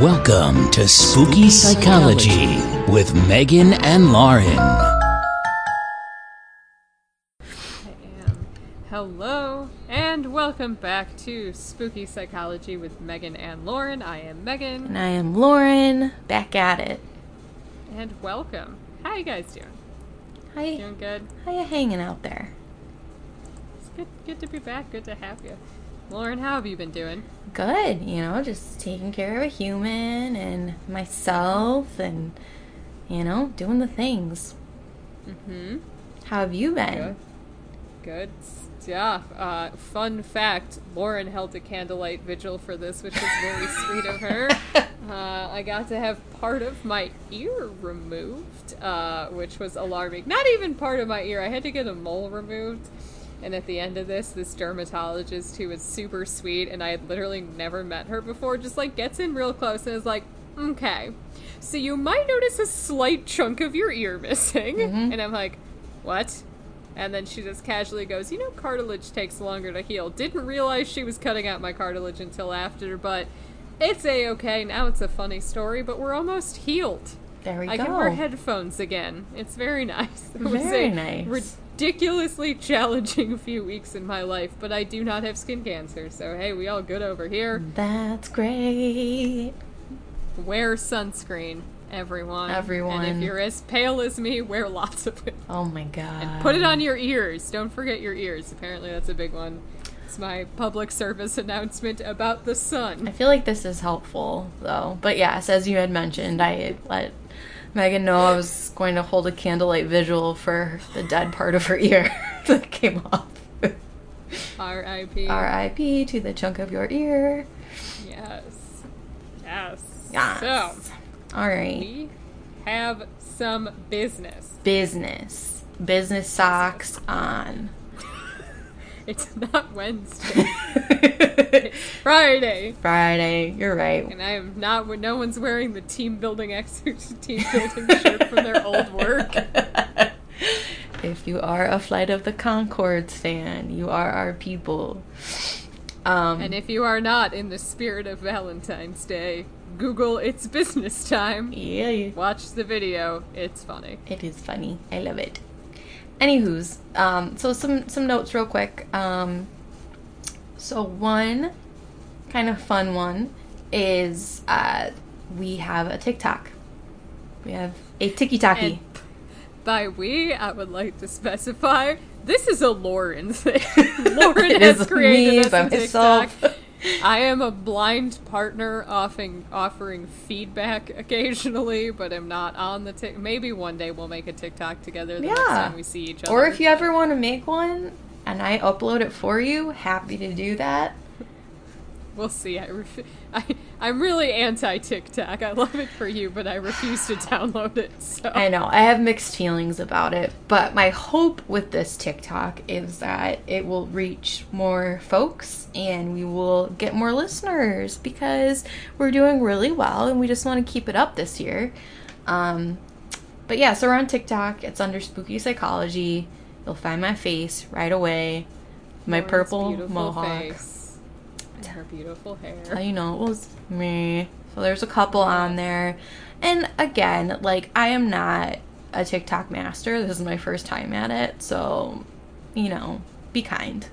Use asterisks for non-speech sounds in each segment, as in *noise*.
Welcome to Spooky Psychology with Megan and Lauren. I am hello, and welcome back to Spooky Psychology with Megan and Lauren. I am Megan, And I am Lauren, back at it. and welcome. How you guys doing? How you, Doing good? how you hanging out there? It's good, good to be back. Good to have you. Lauren, how have you been doing? Good, you know, just taking care of a human and myself and, you know, doing the things. Mm-hmm. How have you been? Good. Good stuff. Uh, fun fact: Lauren held a candlelight vigil for this, which was very *laughs* sweet of her. Uh, I got to have part of my ear removed, uh, which was alarming. Not even part of my ear. I had to get a mole removed. And at the end of this, this dermatologist who was super sweet, and I had literally never met her before, just like gets in real close and is like, "Okay, so you might notice a slight chunk of your ear missing," mm-hmm. and I'm like, "What?" And then she just casually goes, You know, cartilage takes longer to heal. Didn't realize she was cutting out my cartilage until after, but it's a okay. Now it's a funny story, but we're almost healed. There we I go. can wear headphones again. It's very nice. *laughs* It Very a nice. ridiculously challenging *laughs* few weeks in my life, but I do not have skin cancer, so hey, we all good over here. That's great. Wear sunscreen, everyone. Everyone. And if you're as pale as me, wear lots of it. Oh my god. And put it on your ears. Don't forget your ears. Apparently, that's a big one. It's my public service *laughs* announcement about the sun. I feel like this is helpful though. But yes, as you had mentioned, I let Megan know I was going to hold a candlelight vigil for the dead part of her ear *laughs* that came off. R.I.P. R.I.P. to the chunk of your ear. Yes. Yes. Yes. So, All right. we have some business. Business. Business socks on. *laughs* It's not Wednesday. It's *laughs* Friday. Friday. You're right. And I am not, no one's wearing the team building ex- *laughs* team building shirt from their old work. If you are a Flight of the Conchords fan, you are our people. Um, And if you are not in the spirit of Valentine's Day, Google It's Business Time. yeah, Watch the video. It's funny. It is funny. I love it. Anywho's, um, so some some notes real quick. Um, so one kind of fun one is uh, we have a TikTok. We have a Tiki Taki. By we, I would like to specify this is a Lauren thing. *laughs* Lauren has is created me us by a TikTok. *laughs* I am a blind partner offering offering feedback *laughs* occasionally, but I'm not on the tik. Maybe one day we'll make a TikTok together the next Yeah. time we see each other. Or if you ever want to make one and I upload it for you, happy to do that. We'll see. I, ref- I I'm really anti TikTok. I love it for you, but I refuse to download it. So I know, I have mixed feelings about it, but my hope with this TikTok is that it will reach more folks and we will get more listeners because we're doing really well and we just want to keep it up this year. Um, but yeah, so we're on TikTok. It's under Spooky Psychology. You'll find my face right away. My Lauren's purple mohawk. face her beautiful hair. you know it was me. So there's a couple on there. And again, like I am not a TikTok master. This is my first time at it. So, you know, be kind.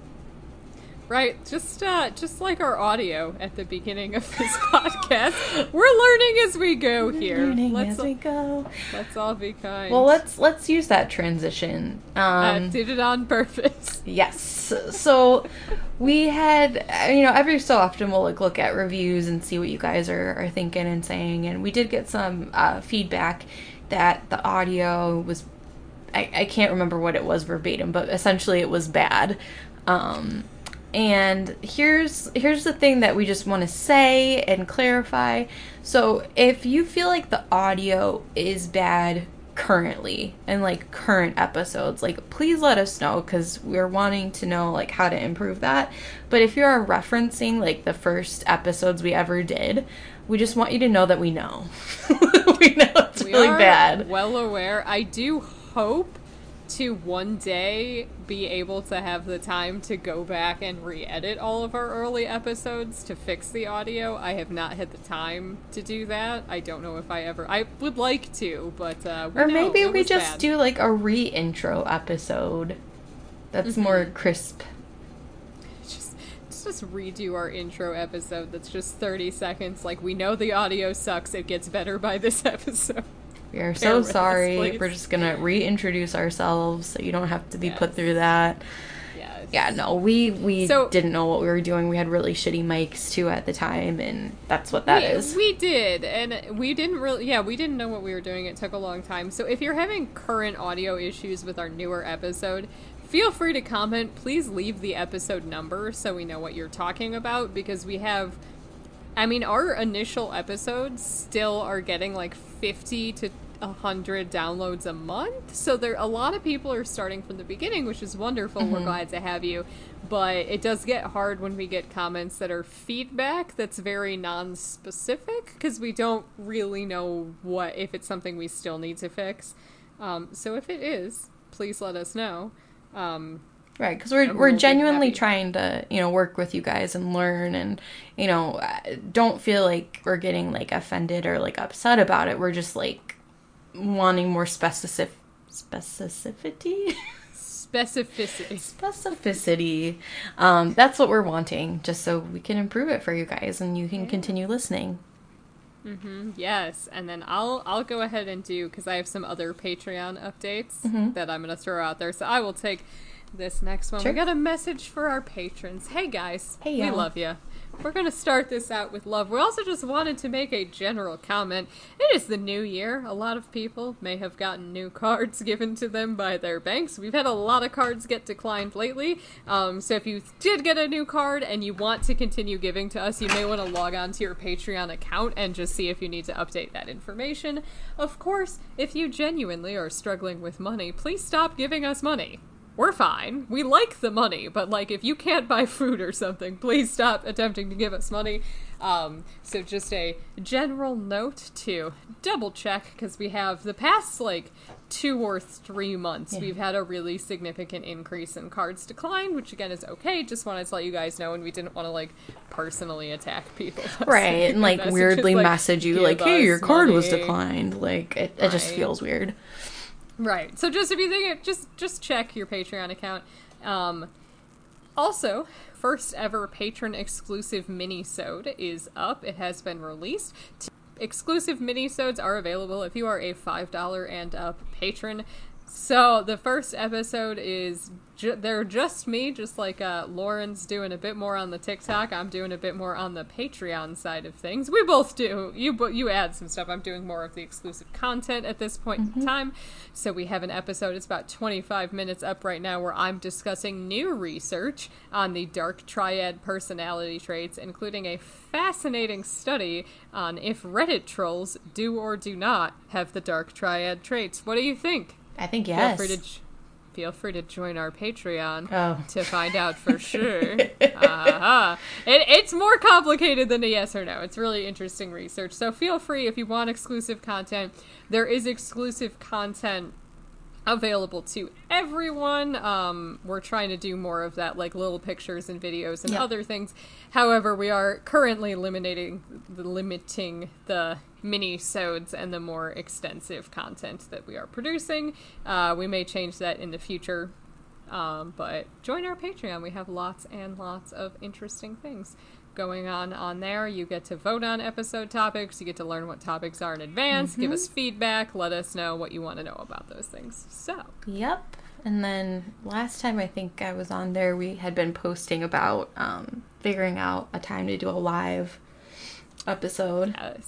Right, just uh, just like our audio at the beginning of this *laughs* podcast, we're learning as we go here. Learning let's as we go. let's all be kind. Well, let's let's use that transition. I Um did it on purpose. Yes. So we had, you know, every so often we'll like look at reviews and see what you guys are, are thinking and saying. And we did get some uh, feedback that the audio was, I, I can't remember what it was verbatim, but essentially it was bad. Um, and here's here's the thing that we just want to say and clarify. So if you feel like the audio is bad currently and like current episodes like please let us know because we're wanting to know like how to improve that. But if you are referencing like the first episodes we ever did we just want you to know that we know. *laughs* We know it's We really bad. Well aware. I do hope to one day be able to have the time to go back and re-edit all of our early episodes to fix the audio. I have not had the time to do that. I don't know if I ever. I would like to, but uh, Or know maybe we just bad. do like a re-intro episode. That's Mm-hmm. more crisp. just let's just redo our intro episode. That's just thirty seconds. Like we know the audio sucks. It gets better by this *laughs* episode. We are so with sorry. please. We're just gonna reintroduce ourselves so you don't have to be put through that. Yes. Yeah, no, we we So- didn't know what we were doing. We had really shitty mics too at the time, and that's what that we, is. we did, and we didn't really. Yeah, we didn't know what we were doing. It took a long time. So if you're having current audio issues with our newer episode, feel free to comment. Please leave the episode number so we know what you're talking about because we have. I mean, our initial episodes still are getting like 50 to 100 downloads a month. So there a lot of people are starting from the beginning, which is wonderful. We're glad to have you. But it does get hard when we get comments that are feedback that's very non-specific because we don't really know what if it's something we still need to fix. Um, so if it is, please let us know. Um, Right, because we're we're genuinely trying to you know work with you guys and learn, and you know uh, don't feel like we're getting like offended or like upset about it. We're just like wanting more specific specificity. specificity. specificity. Um, that's what we're wanting, just so we can improve it for you guys and you can continue listening. Yes, and then I'll I'll go ahead and do because I have some other Patreon updates that I'm gonna throw out there. So I will take this next one. Sure. We got a message for our patrons. Hey guys, Hey, we y'all. love you. We're gonna start this out with love. We also just wanted to make a general comment. It is the new year. A lot of people may have gotten new cards *laughs* given to them by their banks. We've had a lot of cards get declined lately. Um, so if you did get a new card and you want to continue giving to us, you may want to log on to your Patreon account and just see if you need to update that information. Of course, if you genuinely are struggling with money, please stop giving us money we're fine. We like the money, but like if you can't buy food or something, please stop attempting to give us money. Um, so just a general note to double check because we have the past like two or three months we've had a really significant increase in cards decline, which again is okay. Just wanted to let you guys know, and we didn't want to like personally attack people, *laughs* Right, and like Messages weirdly like, message you like, "Hey, your card was declined." Like it, it just feels weird. Right. So just if you think it, just just check your Patreon account. Um, also, first ever patron exclusive mini-sode is up. It has been released. T- exclusive mini-sodes are available if you are a $5 and up patron. So the first episode is ju- they're just me, just like uh, Lauren's doing a bit more on the TikTok. I'm doing a bit more on the Patreon side of things. We both do. You bo- you add some stuff. I'm doing more of the exclusive content at this point in time. So we have an episode. It's about 25 minutes up right now, where I'm discussing new research on the dark triad personality traits, including a fascinating study on if Reddit trolls do or do not have the dark triad traits. What do you think? I think Feel yes. free to feel free to join our Patreon Oh. to find out for *laughs* sure. uh-huh. it, it's more complicated than a yes or no. It's really interesting research. So feel free if you want exclusive content. There is exclusive content available to everyone. Um, we're trying to do more of that, like little pictures and videos and Yep. other things. However, we are currently limiting the limiting the mini sodes and the more extensive content that we are producing. Uh, we may change that in the future. Um, but join our Patreon. We have lots and lots of interesting things going on on there. You get to vote on episode topics. You get to learn what topics are in advance. Give us feedback. Let us know what you want to know about those things. So, Yep. And then last time I think I was on there, we had been posting about um, figuring out a time to do a live episode. yes.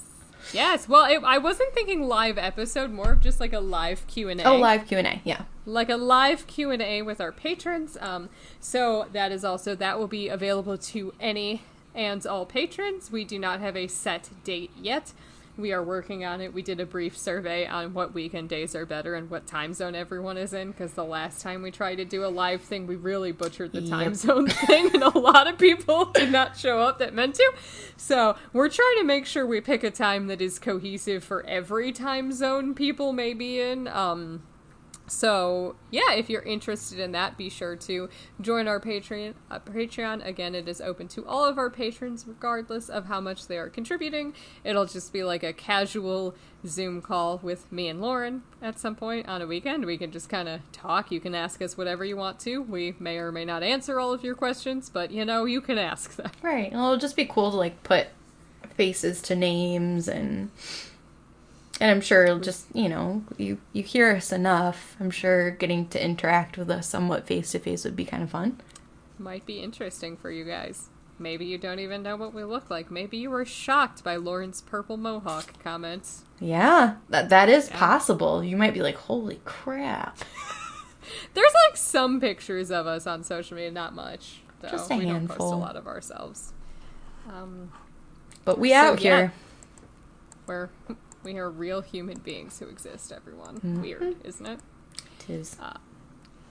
Yes. Well, it, I wasn't thinking live episode, more of just like a live Q&A. Oh, live Q and A. Yeah. like a live q&a with our patrons um, so that is also that will be available to any and all patrons we do not have a set date yet we are working on it we did a brief survey on what weekend days are better and what time zone everyone is in because the last time we tried to do a live thing we really butchered the time Yep. zone *laughs* thing and a lot of people *laughs* did not show up that meant to so we're trying to make sure we pick a time that is cohesive for every time zone people may be in um, So yeah, if you're interested in that, be sure to join our Patreon. Uh, Patreon again, it is open to all of our patrons, regardless of how much they are contributing. It'll just be like a casual Zoom call with me and Lauren at some point on a weekend. We can just kind of talk. You can ask us whatever you want to. We may or may not answer all of your questions, but you know you can ask them. Right. Well, it'll just be cool to like put faces to names and and I'm sure it'll just you know you you hear us enough. I'm sure getting to interact with us somewhat face to face would be kind of fun. Might be interesting for you guys. Maybe you don't even know what we look like. Maybe you were shocked by Lauren's purple mohawk comments. Yeah, that that is Yeah. possible. You might be like, "Holy crap!" *laughs* There's like some pictures of us on social media, not much. Though. Just a we don't post a lot of ourselves. Um, But we So, out yeah. here. we're we are real human beings who exist. Everyone, Mm-hmm. weird, isn't it? Tis.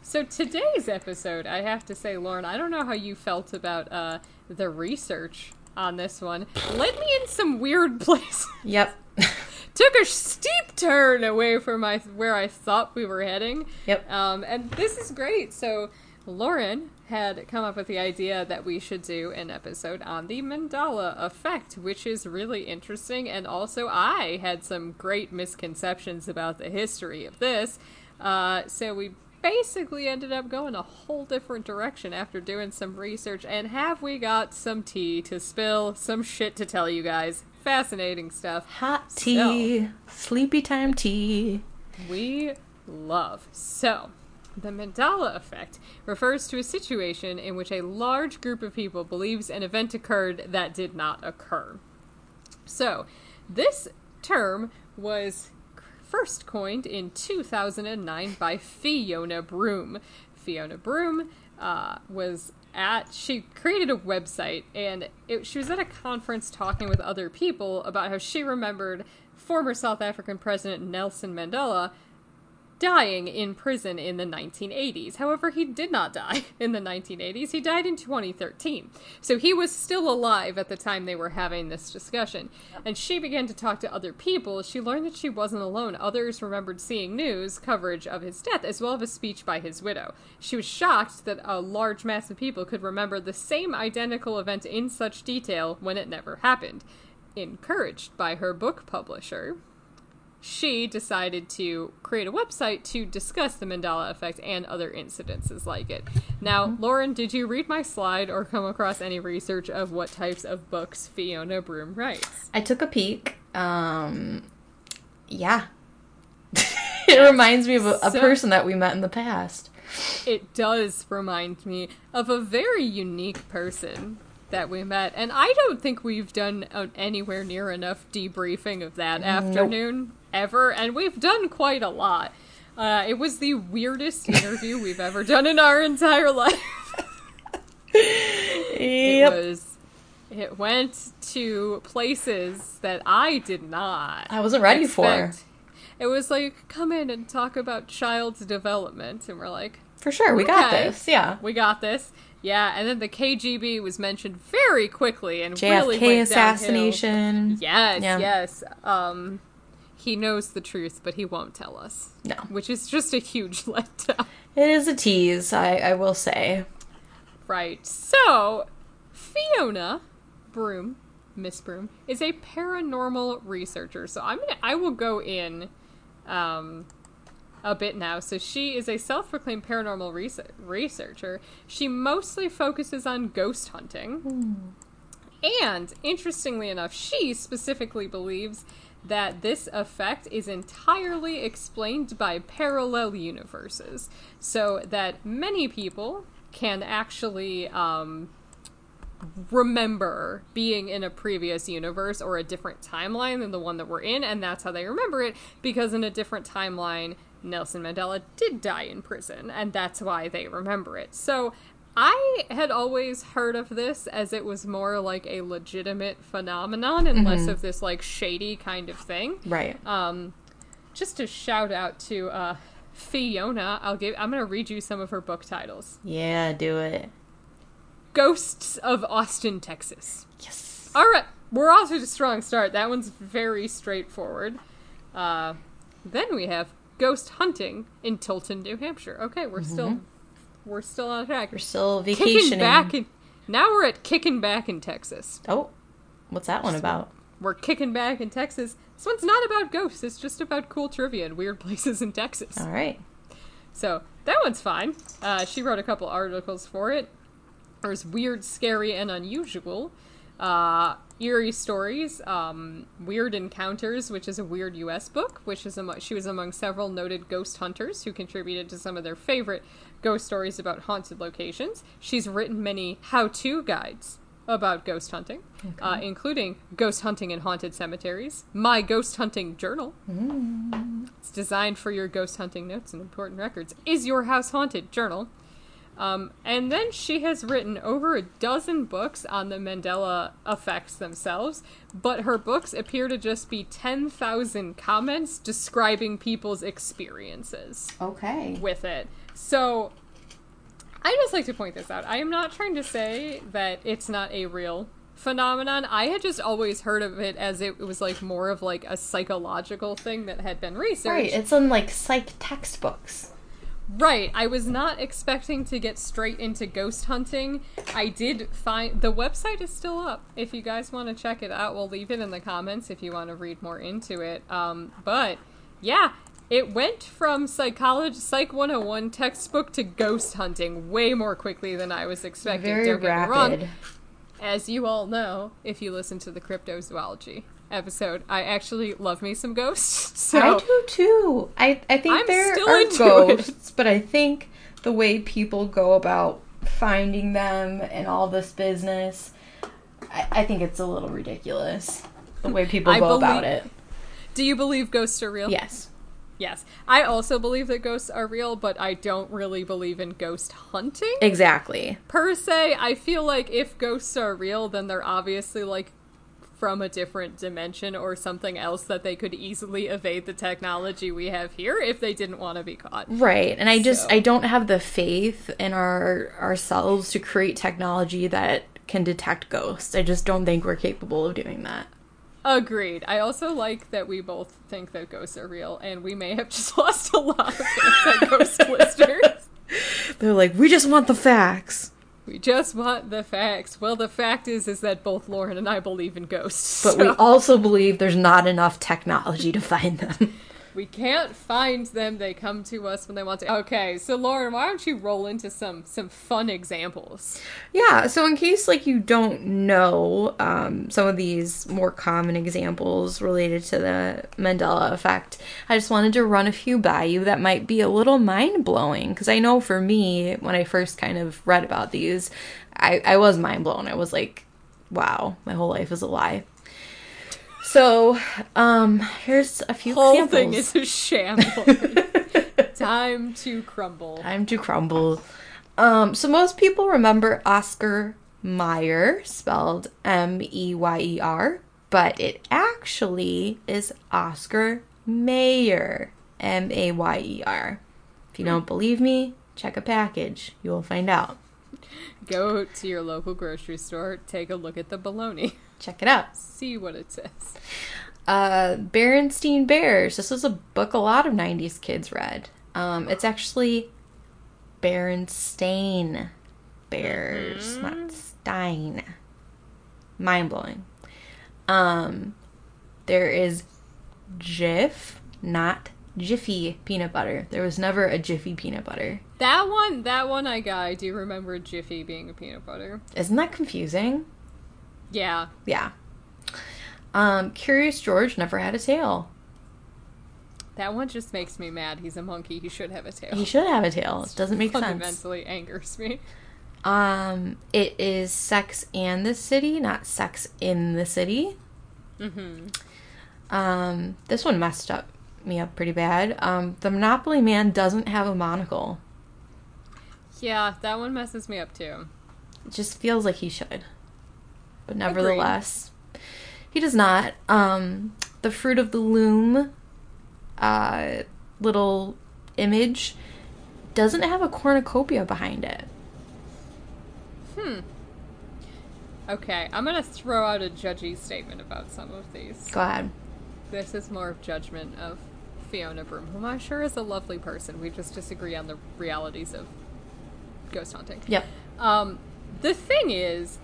So today's episode, I have to say, Lauren, I don't know how you felt about uh, the research on this one. Led me in some weird *laughs* places. Yep. *laughs* Took a steep turn away from my where I thought we were heading. Yep. Um, and this is great. So Lauren had come up with the idea that we should do an episode on the Mandela effect, which is really interesting. And also, I had some great misconceptions about the history of this. Uh, so we basically ended up going a whole different direction after doing some research. And have we got some tea to spill, some shit to tell you guys? Fascinating stuff. Hot tea, sleepy time tea. we love. So, the Mandela effect refers to a situation in which a large group of people believes an event occurred that did not occur. So, this term was first coined in 2009 by Fiona Broome. Fiona Broome uh, was at she created a website and it, she was at a conference talking with other people about how she remembered former South African President Nelson Mandela dying in prison in the 1980s. However, he did not die *laughs* in the 1980s. He died in 2013. So he was still alive at the time they were having this discussion. And she began to talk to other people. She learned that she wasn't alone. Others remembered seeing news coverage of his death as well as a speech by his widow. She was shocked that a large mass of people could remember the same identical event in such detail when it never happened. Encouraged by her book publisher, she decided to create a website to discuss the Mandela effect and other incidences like it. Now, Lauren, did you read my slide or come across any research of what types of books Fiona Broome writes? I took a peek. Um, yeah. *laughs* it reminds me of a, a So- person that we met in the past. It does remind me of a very unique person that we met, and I don't think we've done uh, anywhere near enough debriefing of that afternoon ever, and we've done quite a lot. Uh, it was the weirdest interview we've ever done in our entire life. *laughs* It was. It went to places that I did not. I wasn't ready for. It was like, come in and talk about child's development, and we're like, For sure, we got this. Yeah. we got this. Yeah, and then the KGB was mentioned very quickly and JFK really went downhill. assassination. Yes, Yeah. yes. Um, he knows the truth, but he won't tell us. No. Which is just a huge *laughs* letdown. It is a tease, I, I will say. Right. So, Fiona Broome, Miss Broome, is a paranormal researcher. So I'm gonna, I will go in, um, a bit now. So she is a self-proclaimed paranormal research- researcher. She mostly focuses on ghost hunting. And interestingly enough, she specifically believes that this effect is entirely explained by parallel universes. So that many people can actually um, remember being in a previous universe or a different timeline than the one that we're in, and that's how they remember it because in a different timeline, Nelson Mandela did die in prison, and that's why they remember it. So I had always heard of this as it was more like a legitimate phenomenon and less of this like shady kind of thing. Right. Um, just a shout out to uh, Fiona. I'll give. I'm gonna read you some of her book titles. yeah, do it. Ghosts of Austin, Texas. Yes. All right, we're off to a strong start. That one's very straightforward. Uh, then we have ghost hunting in Tilton, New Hampshire. Okay, we're still we're still on track. We're still kicking vacationing. back in now we're at kicking back in Texas. oh, what's that one about? We're kicking back in Texas. This one's not about ghosts. It's just about cool trivia and weird *laughs* places in Texas. All right. So that one's fine. Uh, she wrote a couple articles for it. There's weird, scary, and unusual. Uh, eerie stories, um, weird encounters, which is a weird U.S. book. Which is amo- she was among several noted ghost hunters who contributed to some of their favorite ghost stories about haunted locations. She's written many how-to guides about ghost hunting, uh, including Ghost Hunting in Haunted Cemeteries, My Ghost Hunting Journal. It's designed for your ghost hunting notes and important records. Is Your House Haunted Journal. Um, and then she has written over a dozen books on the Mandela effects themselves, but her books appear to just be 10,000 comments describing people's experiences Okay. with it. So I just like to point this out. I am not trying to say that it's not a real phenomenon. I had just always heard of it as it was like more of like a psychological thing that had been researched. Right. It's in like psych textbooks. Right. I was not expecting to get straight into ghost hunting. I did find the website is still up. If you guys want to check it out, we'll leave it in the comments if you want to read more into it. Um, but yeah, it went from psychology psych 101 textbook to ghost hunting way more quickly than I was expecting. Very Don't get me wrong. rapid. As you all know, if you listen to the cryptozoology episode, I actually love me some ghosts. *laughs* So I do too. I I think I'm there are ghosts, but I think the way people go about finding them and all this business, I, I think it's a little ridiculous. The way people I go about it. do you believe ghosts are real? Yes. Yes. I also believe that ghosts are real, but I don't really believe in ghost hunting Exactly. per se. I feel like if ghosts are real, then they're obviously like from a different dimension or something else that they could easily evade the technology we have here if they didn't want to be caught. Right. And I just So- I don't have the faith in our ourselves to create technology that can detect ghosts. I just don't think we're capable of doing that. Agreed. I also like that we both think that ghosts are real, and we may have *laughs* just lost a lot of anti-ghost listeners. *laughs* They're like, "We just want the facts." We just want the facts. Well, the fact is, is that both Lauren and I believe in ghosts. But we also believe there's not enough technology to find them. *laughs* we can't find them. They come to us when they want to. Okay, so Lauren, why don't you roll into some some fun examples? Yeah, so in case like you don't know um, some of these more common examples related to the Mandela effect, I just wanted to run a few by you that might be a little mind blowing. Because I know for me, when I first kind of read about these, I, I was mind blown. I was like, wow, my whole life is a lie. So, um, here's a few Whole examples. thing is a shambles. *laughs* Time to crumble. Time to crumble. Um, so most people remember Oscar Meyer, spelled M E Y E R, but it actually is Oscar Mayer, M A Y E R. If you don't believe me, check a package. You will find out. Go to your local grocery store. Take a look at the baloney. Check it out. See what it says. Uh, Berenstein Bears. This was a book a lot of 90s kids read. Um, it's actually Berenstain Bears, not Stein. Mind blowing. Um, there is Jif, not Jiffy peanut butter. There was never a Jiffy peanut butter. That one, that one I got. I do remember Jiffy being a peanut butter. Isn't that confusing? Yeah, Yeah. Um, Curious George never had a tail. that one just makes me mad. He's a monkey. He should have a tail. He should have a tail. It doesn't make sense. Fundamentally angers me. Um, it is Sex and the City, not Sex in the City. Mm-hmm. Um, this one messed up me up pretty bad. Um, the Monopoly Man doesn't have a monocle. Yeah, that one messes me up too. It just feels like he should. But nevertheless, he does not. Um, the Fruit of the Loom uh, little image doesn't have a cornucopia behind it. Hmm. Okay, I'm gonna throw out a judgy statement about some of these. Go ahead. This is more of judgment of Fiona Broome, whom I'm sure is a lovely person. We just disagree on the realities of ghost hunting. Yep. Um, the thing is,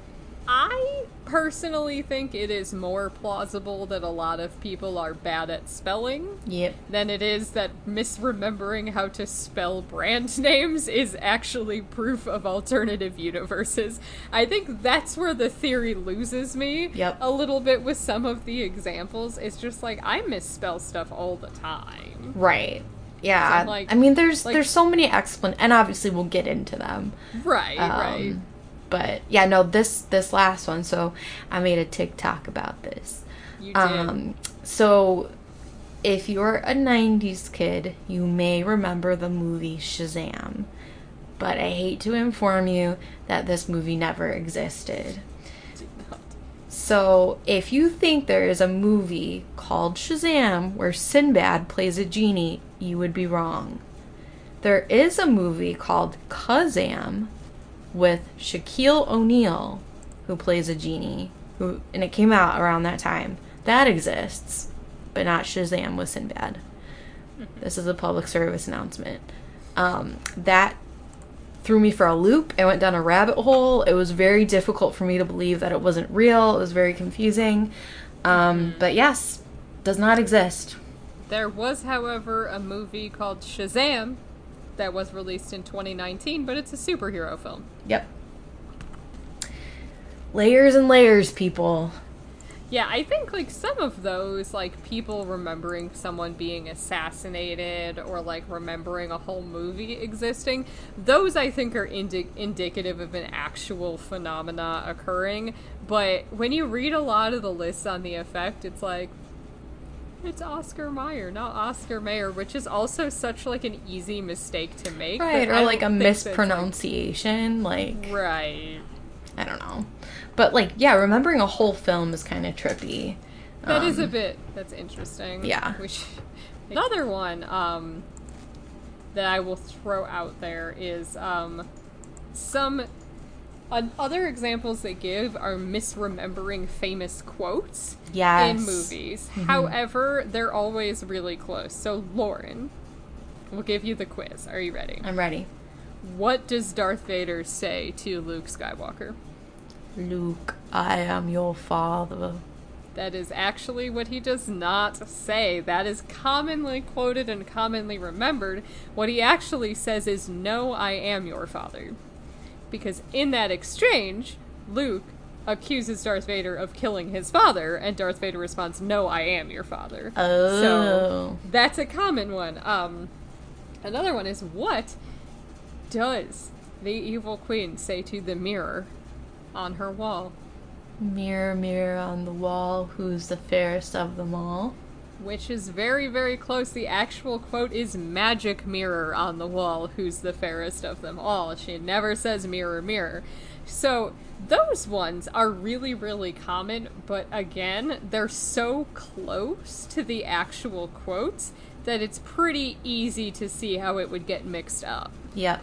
I personally think it is more plausible that a lot of people are bad at spelling Yep. than it is that misremembering how to spell brand *laughs* names is actually proof of alternative universes. I think that's where the theory loses me Yep. a little bit with some of the examples. It's just like I misspell stuff all the time. Right. Yeah. Like- I mean, there's like- there's so many explan, and obviously we'll get into them. Right, Um, right. But yeah, no, this this last one. So I made a TikTok about this. You did. Um, so if you're a '90s kid, you may remember the movie Shazam. But I hate to inform you that this movie never existed. So, if you think there is a movie called Shazam where Sinbad plays a genie, you would be wrong. There is a movie called Kazam with Shaquille O'Neal who plays a genie, who and it came out around that time. That exists, but not Shazam with Sinbad. This is a public service announcement. Um, that threw me for a loop. I went down a rabbit hole. It was very difficult for me to believe that it wasn't real. It was very confusing. Um, but yes, does not exist. There was, however, a movie called Shazam that was released in 2019, but it's a superhero film. Yep. Layers and layers, people. Yeah, I think like some of those, like people remembering someone being assassinated or like remembering a whole movie existing, those I think are indi- indicative of an actual phenomena occurring. But when you read a lot of the lists on the effect, it's like it's Oscar Mayer, not Oscar Mayer, which is also such like an easy mistake to make. Right, or like a that's, like- mispronunciation. Like, right. I don't know. But like, yeah, remembering a whole film is kind of trippy. That is Um, a bit. That's interesting. yeah. Should, another one um, that I will throw out there is um, some other examples they give are misremembering famous quotes Yes. in movies. Mm-hmm. However, they're always really close. So Lauren, we'll give you the quiz. Are you ready? I'm ready. What does Darth Vader say to Luke Skywalker? Luke, I am your father. That is actually what he does not say. That is commonly quoted and commonly remembered. What he actually says is, No, I am your father. Because in that exchange, Luke accuses Darth Vader of killing his father, and Darth Vader responds, No, I am your father. Oh. So that's a common one. Um, another one is, What does the evil queen say to the mirror on her wall? Mirror, mirror on the wall, who's the fairest of them all? Which is very, very close. The actual quote is magic mirror on the wall, who's the fairest of them all. She never says mirror, mirror. So those ones are really, really common, but again, they're so close to the actual quotes that it's pretty easy to see how it would get mixed up. Yep.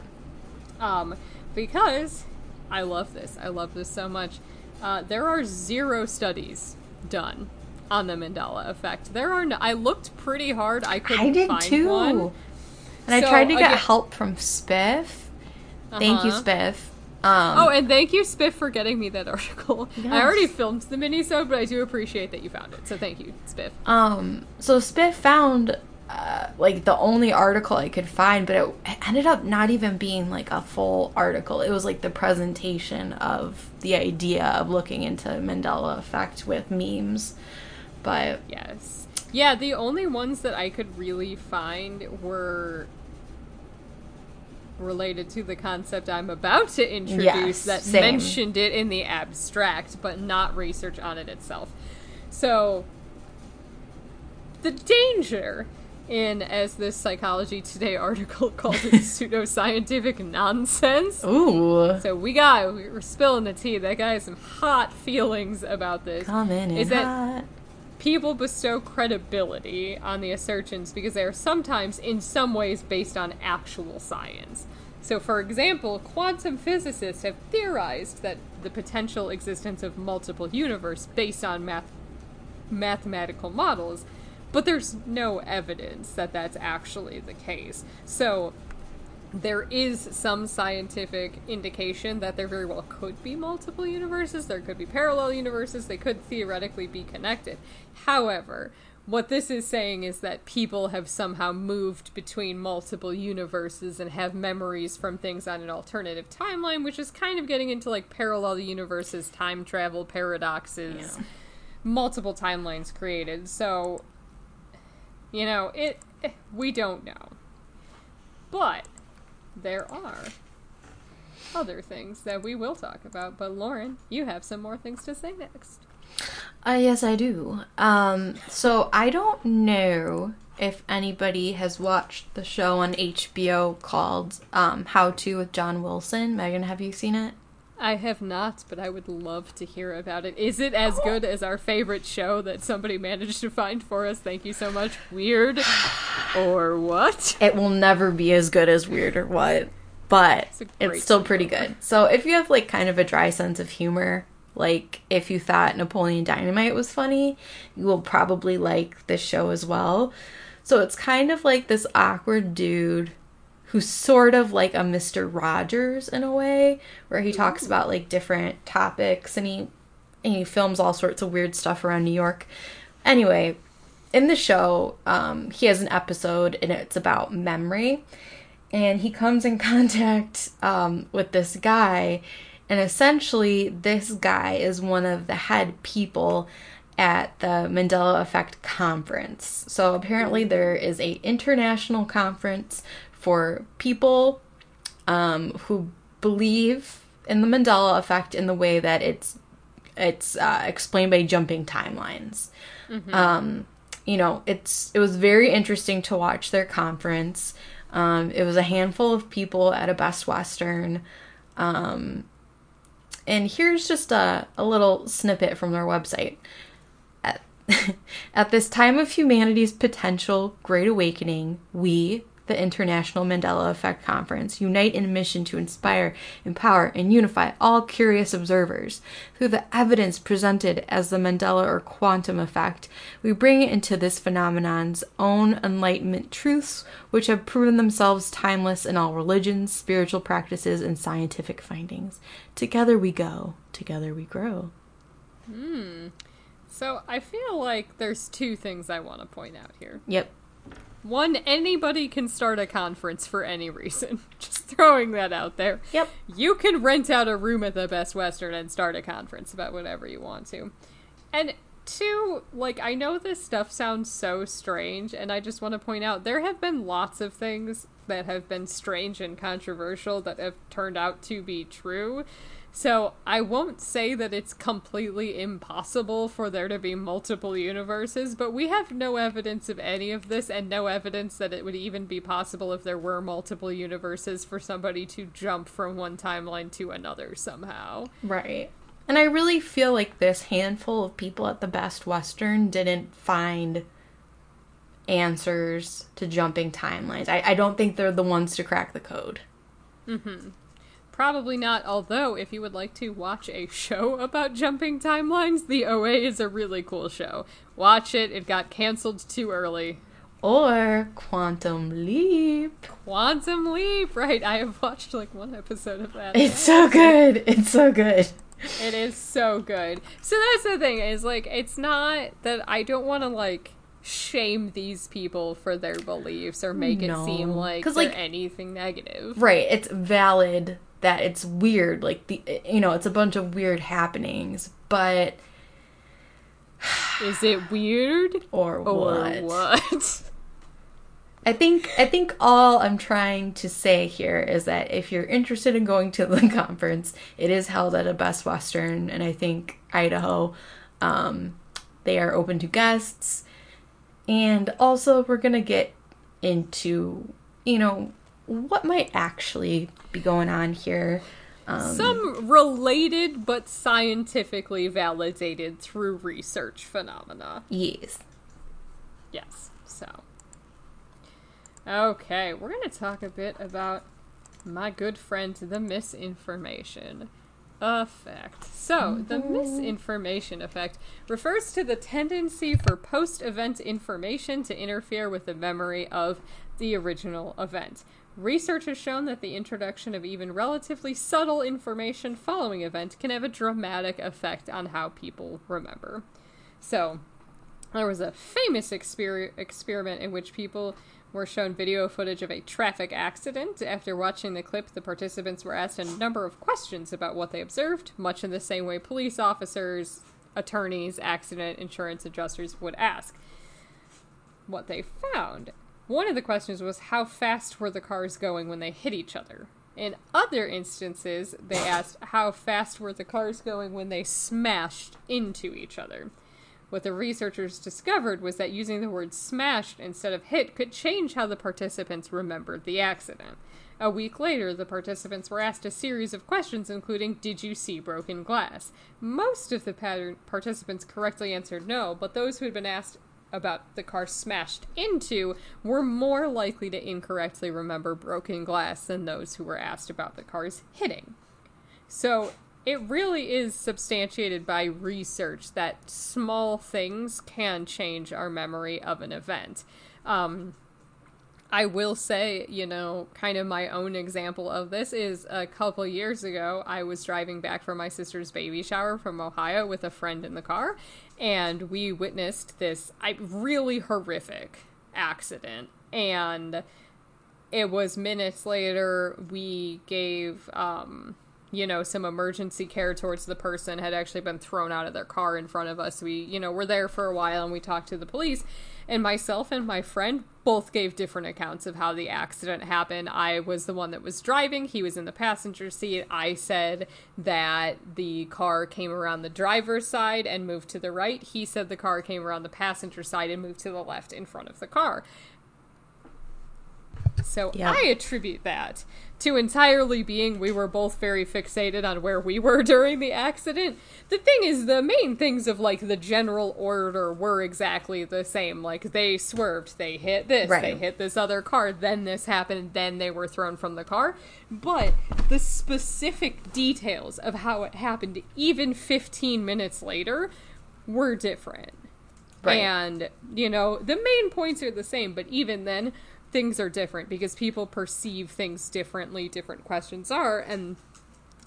Um, because I love this. I love this so much. Uh, there are zero studies done on the Mandela effect. There are no. I looked pretty hard. I couldn't I did find too. one. And I tried to get help from Spiff. Thank you, Uh-huh. Spiff. Um, Oh, and thank you, Spiff, for getting me that article. Yes. I already filmed the mini, minisode, but I do appreciate that you found it. So thank you, Spiff. Um, so Spiff found uh, like the only article I could find, but it ended up not even being like a full article. It was like the presentation of the idea of looking into Mandela effect with memes. But Yes. Yeah, the only ones that I could really find were related to the concept I'm about to introduce Yes, that same. mentioned it in the abstract, but not research on it itself. So, the danger in, as this Psychology Today article *laughs* called it, *laughs* pseudoscientific nonsense. ooh, So we got we're spilling the tea. That guy has some hot feelings about this. coming in Is that hot. People bestow credibility on the assertions because they are sometimes, in some ways, based on actual science. So, for example, quantum physicists have theorized that the potential existence of multiple universe based on math- mathematical models, but there's no evidence that that's actually the case. So there is some scientific indication that there very well could be multiple universes, there could be parallel universes, they could theoretically be connected. However, what this is saying is that people have somehow moved between multiple universes and have memories from things on an alternative timeline, which is kind of getting into like parallel universes, time travel paradoxes, Yeah. multiple timelines created. So, you know, it we don't know. But there are other things that we will talk about. But Lauren, you have some more things to say next. Uh, yes, I do. Um, so I don't know if anybody has watched the show on HBO called um, How to with John Wilson. Megan, have you seen it? I have not, but I would love to hear about it. Is it as good as our favorite show that somebody managed to find for us? Thank you so much. Weird or what? It will never be as good as Weird or What, but It's it's, still pretty good. So if you have like kind of a dry sense of humor, like if you thought Napoleon Dynamite was funny, you will probably like this show as well. So it's kind of like this awkward dude who's sort of like a Mr. Rogers in a way, where he talks about like different topics and he and he films all sorts of weird stuff around New York. Anyway, in the show, um, he has an episode and it's about memory. And he comes in *laughs* contact um, with this guy, and essentially, this guy is one of the head people at the Mandela Effect conference. So apparently, there is a international conference for people um, who believe in the Mandela Effect in the way that it's it's uh, explained by jumping timelines. Um, you know, it's it was very interesting to watch their conference. Um, it was a handful of people at a Best Western. Um, and here's just a, a little snippet from their website. At, *laughs* at this time of humanity's potential great awakening, we, the International Mandela Effect Conference, unite in a mission to inspire, empower, and unify all curious observers. Through the evidence presented as the Mandela or quantum effect, we bring into this phenomenon's own enlightenment truths, which have proven themselves timeless in all religions, spiritual practices, and scientific findings. Together we go, together we grow. Hmm. So I feel like there's two things I want to point out here. Yep. One, anybody can start a conference for any reason. *laughs* Just throwing that out there. Yep. You can rent out a room at the Best Western and start a conference about whatever you want to. And two, like, I know this stuff sounds so strange, and I just want to point out there have been lots of things that have been strange and controversial that have turned out to be true. So I won't say that it's completely impossible for there to be multiple universes, but we have no evidence of any of this and no evidence that it would even be possible if there were multiple universes for somebody to jump from one timeline to another somehow. Right. And I really feel like this handful of people at the Best Western didn't find answers to jumping timelines. I, I don't think they're the ones to crack the code. Mm-hmm. Probably not, although if you would like to watch a show about jumping timelines, the OA is a really cool show. Watch it, it got canceled too early. Or Quantum Leap. Quantum Leap, right? I have watched like one episode of that. It's so good. It's so good. It is so good. So that's the thing is like it's not that I don't want to like shame these people for their beliefs or make No. it seem like, like- anything negative. Right. It's valid that it's weird. Like, the you know, it's a bunch of weird happenings, but. Is it weird Or or what? what? I think I think all I'm trying to say here is that if you're interested in going to the *laughs* conference, it is held at a Best Western, and I think Idaho. Um, they are open to guests, and also we're gonna get into you know what might actually be going on here. Um, Some related but scientifically validated through research phenomena. yes, Yes. So. Okay, we're going to talk a bit about my good friend, the misinformation. effect. So, the misinformation effect refers to the tendency for post event information to interfere with the memory of the original event. Research has shown that the introduction of even relatively subtle information following event can have a dramatic effect on how people remember. So, there was a famous exper- experiment in which people were shown video footage of a traffic accident. After watching the clip, the participants were asked a number of questions about what they observed, much in the same way police officers, attorneys, accident insurance adjusters would ask what they found. One of the questions was how fast were the cars going when they hit each other? In other instances, they *laughs* asked how fast were the cars going when they smashed into each other. What the researchers discovered was that using the word smashed instead of hit could change how the participants remembered the accident. A week later, the participants were asked a series of questions, including Did you see broken glass? Most of the pattern participants correctly answered no, but those who had been asked about the car smashed into were more likely to incorrectly remember broken glass than those who were asked about the car's hitting. So it really is substantiated by research that small things can change our memory of an event. Um, I will say, you know, kind of my own example of this is a couple years ago, I was driving back from my sister's baby shower from Ohio with a friend in the car, and we witnessed this really horrific accident. And it was minutes later, we gave, um, you know, some emergency care towards the person had actually been thrown out of their car in front of us. We, you know, were there for a while and we talked to the police. And myself and my friend both gave different accounts of how the accident happened. I was the one that was driving, he was in the passenger seat. I said that the car came around the driver's side and moved to the right. He said the car came around the passenger side and moved to the left in front of the car. So Yeah. I attribute that to entirely being we were both very fixated on where we were *laughs* during the accident. The thing is, the main things of like the general order were exactly the same. Like they swerved, they hit this, they hit this other car, then this happened, then they were thrown from the car. But the specific details of how it happened, even 15 minutes later, were different. Right. And, you know, the main points are the same, but even then, things are different because people perceive things differently, different questions are. And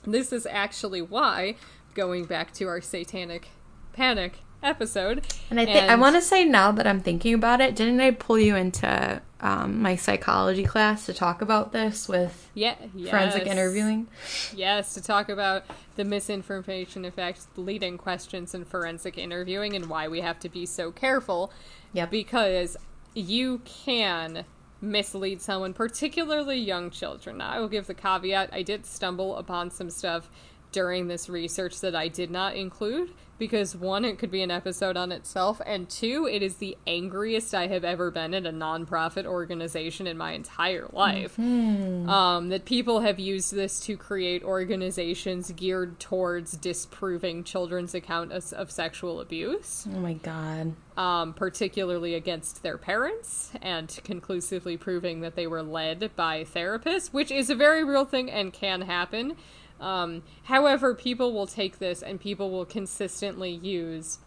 this is actually why, going back to our satanic panic episode. And I think I want to say now that I'm thinking about it, didn't I pull you into um, my psychology class to talk about this with yeah, yes. forensic interviewing? Yes, to talk about the misinformation effect, leading questions in forensic interviewing, and why we have to be so careful. Yep. Because you can mislead someone, particularly young children. Now, I will give the caveat I did stumble upon some stuff during this research that I did not include because one, it could be an episode on itself, and two, it is the angriest I have ever been at a nonprofit organization in my entire life. Um, that people have used this to create organizations geared towards disproving children's accounts of sexual abuse Oh my god. um, particularly against their parents, and conclusively proving that they were led by therapists, which is a very real thing and can happen. Um, however, people will take this and people will consistently use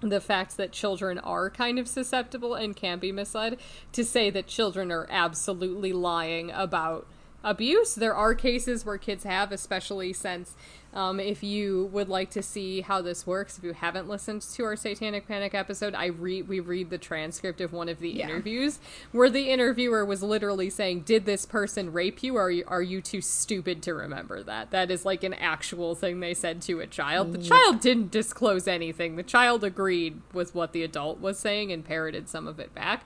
the fact that children are kind of susceptible and can be misled to say that children are absolutely lying about abuse. There are cases where kids have, especially since um, if you would like to see how this works, if you haven't listened to our Satanic Panic episode, I read we read the transcript of one of the Yeah. interviews where the interviewer was literally saying, "Did this person rape you? Or are you are you too stupid to remember that?" That is like an actual thing they said to a child. The child didn't disclose anything. The child agreed with what the adult was saying and parroted some of it back.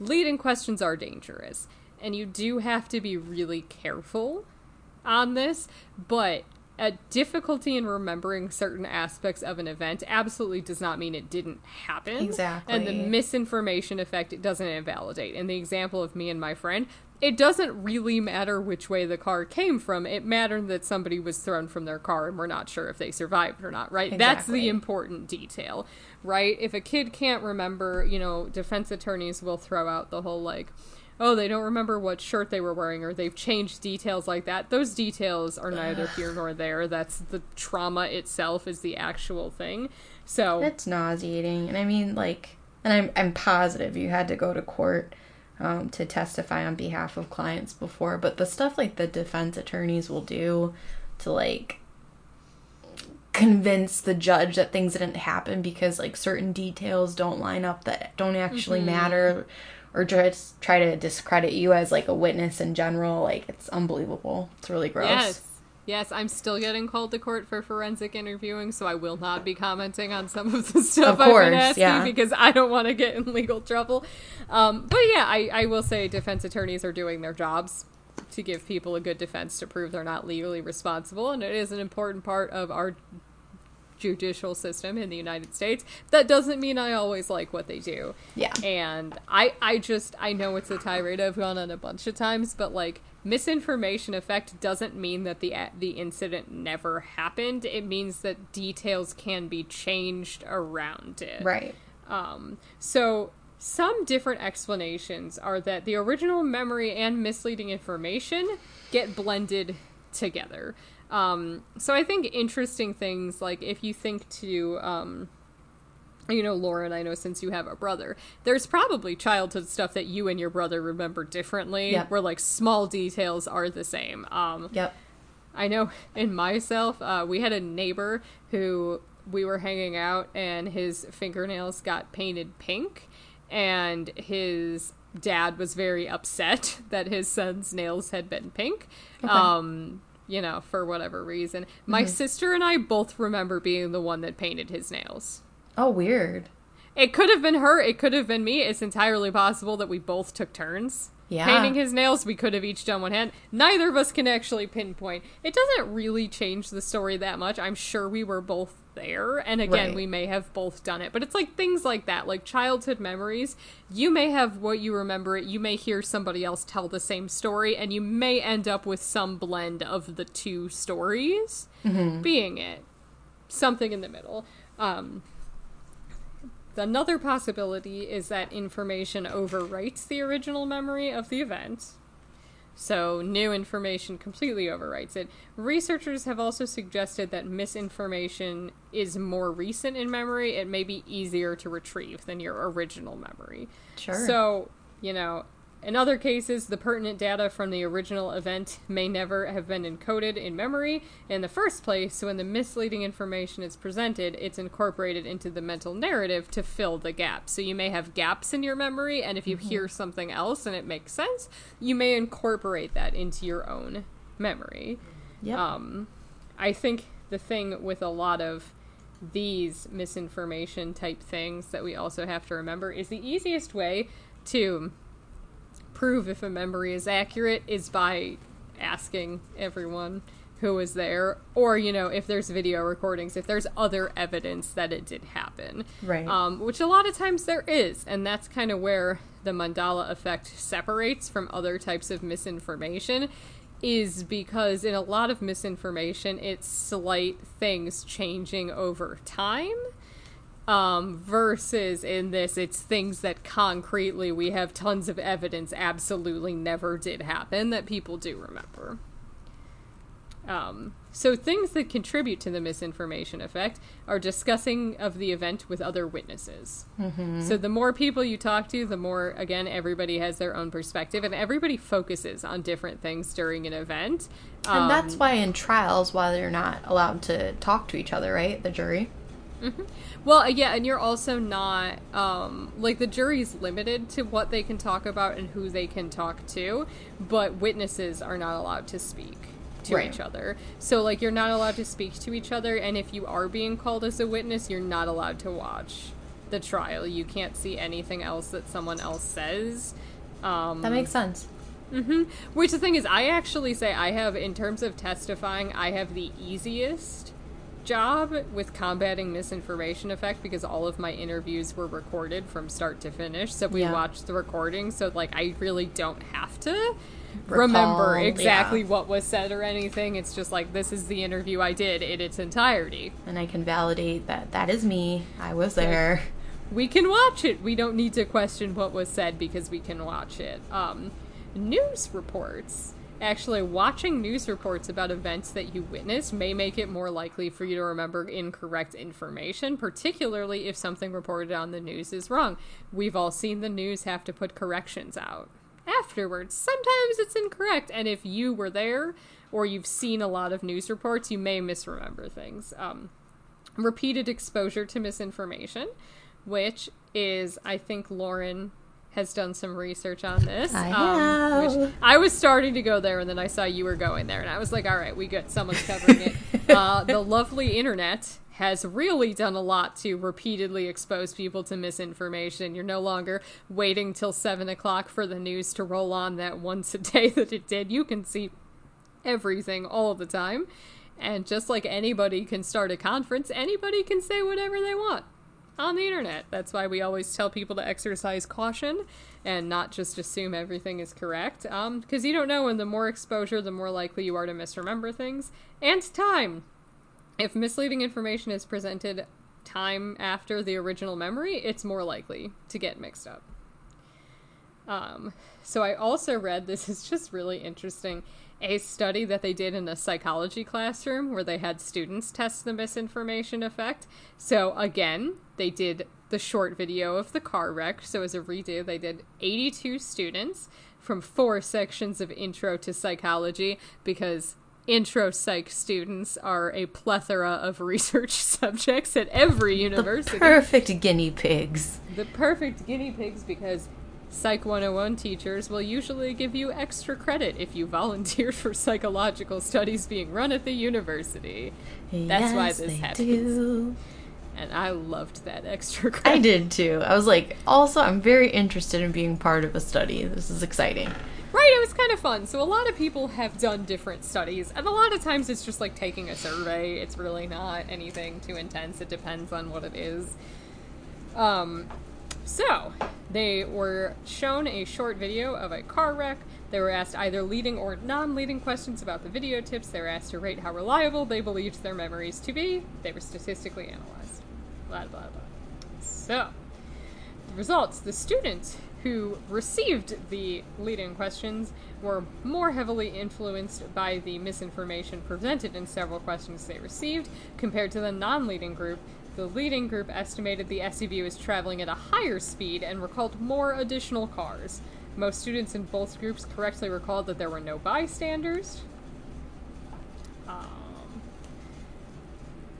Leading questions are dangerous, and you do have to be really careful on this, but a difficulty in remembering certain aspects of an event absolutely does not mean it didn't happen. Exactly. And the misinformation effect it doesn't invalidate. In the example of me and my friend, it doesn't really matter which way the car came from. It mattered that somebody was thrown from their car and we're not sure if they survived or not, right? That's the important detail, right? If a kid can't remember, you know, defense attorneys will throw out the whole like, oh, they don't remember what shirt they were wearing or they've changed details like that. Those details are neither *sighs* here nor there. That's the trauma itself is the actual thing. So It's nauseating. And I mean, like, and I'm, I'm positive you had to go to court um, to testify on behalf of clients before, but the stuff like the defense attorneys will do to, like, convince the judge that things didn't happen because, like, certain details don't line up that don't actually matter or just try to discredit you as, like, a witness in general. Like, it's unbelievable. It's really gross. Yes. Yes, I'm still getting called to court for forensic interviewing, so I will not be commenting on some of the *laughs* stuff Of I've course, been asking yeah. because I don't want to get in legal trouble. Um, but yeah, I, I will say defense attorneys are doing their jobs to give people a good defense to prove they're not legally responsible, and it is an important part of our judicial system in the United States. That doesn't mean I always like what they do. Yeah. And I I just I know it's a tirade I've gone on a bunch of times, but like misinformation effect doesn't mean that the the incident never happened. It means that details can be changed around it. Right. Um, so some different explanations are that the original memory and misleading information get blended together. Um, so I think interesting things like if you think to, um, you know, Lauren, I know since you have a brother, there's probably childhood stuff that you and your brother remember differently, Yep. where like small details are the same. Um, Yep. I know in myself, uh, we had a neighbor who we were hanging out and his fingernails got painted pink, and his dad was very upset *laughs* that his son's nails had been pink. Um, you know, for whatever reason. My mm-hmm. sister and I both remember being the one that painted his nails. Oh, weird. It could have been her, it could have been me. It's entirely possible that we both took turns. Yeah. Painting his nails, we could have each done one hand. Neither of us can actually pinpoint. It doesn't really change the story that much. I'm sure we were both there, and again, Right. we may have both done it. But it's like things like that, like childhood memories. You may have what you remember it, you may hear somebody else tell the same story, and you may end up with some blend of the two stories being it. Something in the middle. Um, Another possibility is that information overwrites the original memory of the event. So, new information completely overwrites it. Researchers have also suggested that misinformation is more recent in memory. It may be easier to retrieve than your original memory. Sure. So, you know, in other cases, the pertinent data from the original event may never have been encoded in memory in the first place, so when the misleading information is presented, it's incorporated into the mental narrative to fill the gap. So you may have gaps in your memory, and if you hear something else and it makes sense, you may incorporate that into your own memory. Yep. Um, I think the thing with a lot of these misinformation type things that we also have to remember is the easiest way to prove if a memory is accurate is by asking everyone who was there. Or you know if there's video recordings if there's other evidence that it did happen. Right. um, which a lot of times there is. And that's kind of where the Mandela effect separates from other types of misinformation is because in a lot of misinformation it's slight things changing over time um, versus in this, it's things that concretely we have tons of evidence absolutely never did happen that people do remember. Um, so things that contribute to the misinformation effect are discussing of the event with other witnesses. So the more people you talk to, the more again everybody has their own perspective, and everybody focuses on different things during an event. and that's Um, why in trials, why they're not allowed to talk to each other, right? The jury. Well, uh, yeah, and you're also not um, like the jury's limited to what they can talk about and who they can talk to, but witnesses are not allowed to speak to Right. each other. So, like, you're not allowed to speak to each other, and if you are being called as a witness, you're not allowed to watch the trial. You can't see anything else that someone else says. Um, That makes sense. which the thing is, I actually say I have, in terms of testifying, I have the easiest job with combating misinformation effect because all of my interviews were recorded from start to finish. So we Yeah. watched the recording, so like I really don't have to Recall, remember exactly yeah. what was said or anything. It's just like this is the interview I did in its entirety. And I can validate that that is me. I was there. we can watch it. We don't need to question what was said because we can watch it. Um, news reports. Actually, watching news reports about events that you witnessed may make it more likely for you to remember incorrect information, particularly if something reported on the news is wrong. We've all seen the news have to put corrections out afterwards. Sometimes it's incorrect, and if you were there or you've seen a lot of news reports, you may misremember things. Um, repeated exposure to misinformation, which is, I think, Lauren has done some research on this. I um, which. I was starting to go there, and then I saw you were going there, and I was like, all right, we good. Someone's covering it. *laughs* uh, the lovely internet has really done a lot to repeatedly expose people to misinformation. You're no longer waiting till 7 o'clock for the news to roll on that once a day *laughs* that it did. You can see everything all the time. And just like anybody can start a conference, anybody can say whatever they want on the internet. That's why we always tell people to exercise caution and not just assume everything is correct. Um, because you don't know, and the more exposure, the more likely you are to misremember things. And time. If misleading information is presented time after the original memory, it's more likely to get mixed up. Um, so I also read this is just really interesting a study that they did in a psychology classroom where they had students test the misinformation effect. So again, they did the short video of the car wreck. So as a redo, they did 82 students from four sections of intro to psychology because intro psych students are a plethora of *laughs* research subjects at every university The Perfect guinea pigs. the perfect guinea pigs because Psych 101 teachers will usually give you extra credit if you volunteered for psychological studies being run at the university. That's why this happens. do. And I loved that extra *laughs* credit. I did too. I was like, also, I'm very interested in being part of a study. This is exciting. Right, it was kind of fun. So a lot of people have done different studies, and a lot of times it's just like taking a survey. It's really not anything too intense. It depends on what it is. Um, so they were shown a short video of a car wreck. They were asked either leading or non-leading questions about the video tips. They were asked to rate how reliable they believed their memories to be. They were statistically analyzed. Blah blah blah. So the results: the students who received the leading questions were more heavily influenced by the misinformation presented in several questions they received compared to the non-leading group. The leading group estimated the SUV was traveling at a higher speed and recalled more additional cars. Most students in both groups correctly recalled that there were no bystanders. Um,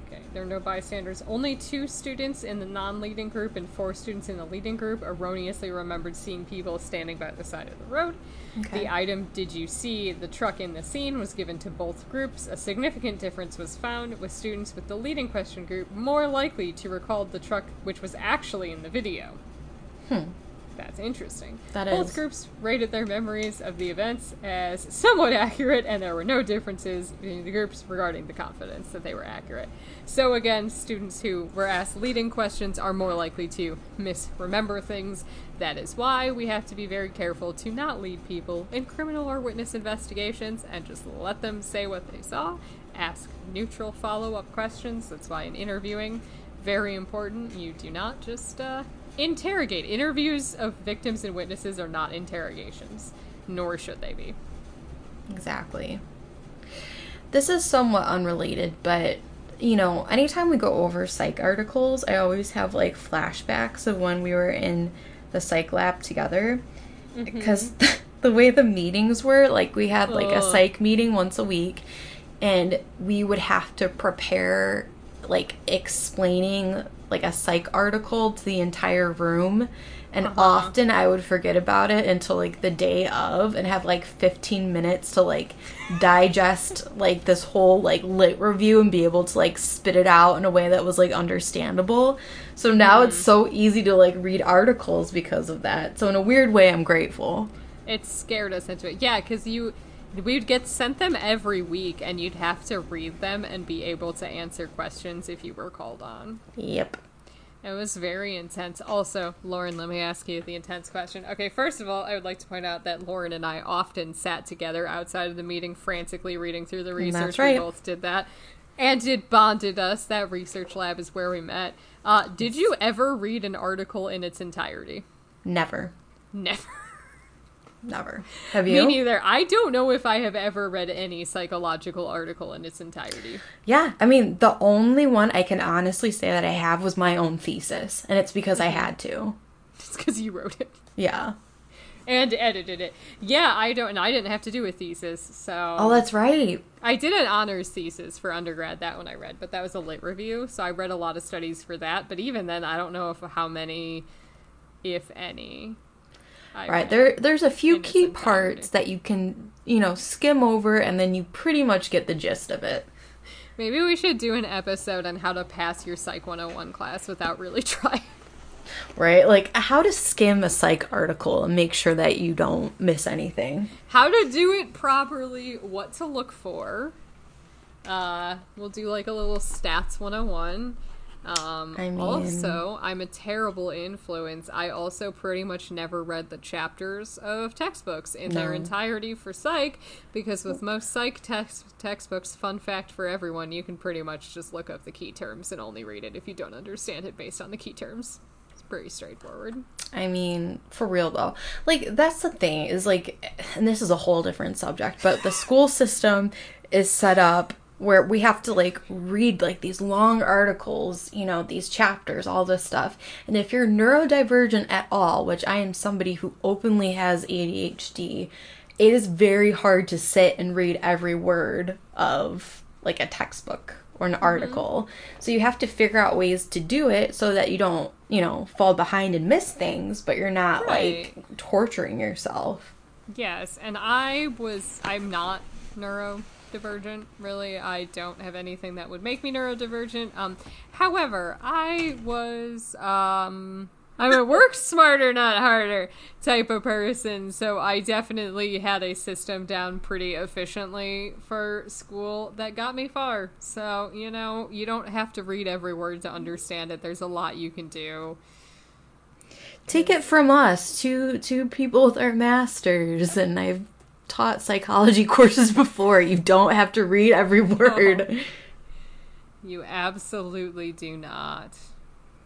okay, there are no bystanders. Only two students in the non leading group and four students in the leading group erroneously remembered seeing people standing by the side of the road. Okay. The item, Did you see the truck in the scene, was given to both groups. A significant difference was found with students with the leading question group more likely to recall the truck which was actually in the video. Hmm. That's interesting. That Both is. groups rated their memories of the events as somewhat accurate, and there were no differences between the groups regarding the confidence that they were accurate. So, again, students who were asked leading questions are more likely to misremember things. That is why we have to be very careful to not lead people in criminal or witness investigations and just let them say what they saw. Ask neutral follow up questions. That's why in interviewing, very important, you do not just uh, interrogate. Interviews of victims and witnesses are not interrogations, nor should they be. Exactly. This is somewhat unrelated, but you know, anytime we go over psych articles, I always have like flashbacks of when we were in the psych lab together. Mm-hmm. Because *laughs* the way the meetings were, like we had like a psych meeting once a week, and we would have to prepare like explaining like a psych article to the entire room. And Uh-huh. often I would forget about it until like the day of and have like 15 minutes to like digest like this whole like lit review and be able to like spit it out in a way that was like understandable. So now it's so easy to like read articles because of that. So in a weird way I'm grateful. It scared us into it. Yeah, because you. We'd get sent them every week, and you'd have to read them and be able to answer questions if you were called on. Yep. It was very intense. Also, Lauren, let me ask you the intense question. Okay, first of all, I would like to point out that Lauren and I often sat together outside of the meeting, frantically reading through the research. that's right. We both did that. and it bonded us. That research lab is where we met. Uh, did you ever read an article in its entirety? Never. Never. Never. Have you? Me neither. I don't know if I have ever read any psychological article in its entirety. Yeah, I mean, the only one I can honestly say that I have was my own thesis, and it's because I mm-hmm. had to. It's because you wrote it Yeah. and edited it. Yeah, I don't. And I didn't have to do a thesis, so Oh, that's right. I did an honors thesis for undergrad. That one I read, but that was a lit review, so I read a lot of studies for that. But even then, I don't know if how many, if any. I Right. There there's a few key parts that you can, you know, skim over and then you pretty much get the gist of it. Maybe we should do an episode on how to pass your Psych 101 class without really *laughs* trying. Right? Like how to skim a psych article and make sure that you don't miss anything. how to do it properly, what to look for. Uh, we'll do like a little stats 101. Um, I mean- also, I'm a terrible influence. I also pretty much never read the chapters of textbooks in their entirety for psych because with most psych text textbooks, fun fact for everyone, you can pretty much just look up the key terms and only read it if you don't understand it based on the key terms. It's pretty straightforward. I mean, for real though. Like that's the thing is like and this is a whole different subject, but the school system is set up where we have to like read like these long articles, you know, these chapters, all this stuff. And if you're neurodivergent at all, which I am somebody who openly has ADHD, it is very hard to sit and read every word of like a textbook or an mm-hmm. article. So you have to figure out ways to do it so that you don't, you know, fall behind and miss things, but you're not Right. like torturing yourself. Yes, and I was I'm not neurodivergent, really. I don't have anything that would make me neurodivergent. Um however, I was um I'm a work smarter, not harder type of person, so I definitely had a system down pretty efficiently for school that got me far. So, you know, you don't have to read every word to understand it. There's a lot you can do. Take it from us, two two people with our masters, and I've taught psychology *laughs* courses before. You don't have to read every word. You absolutely do not.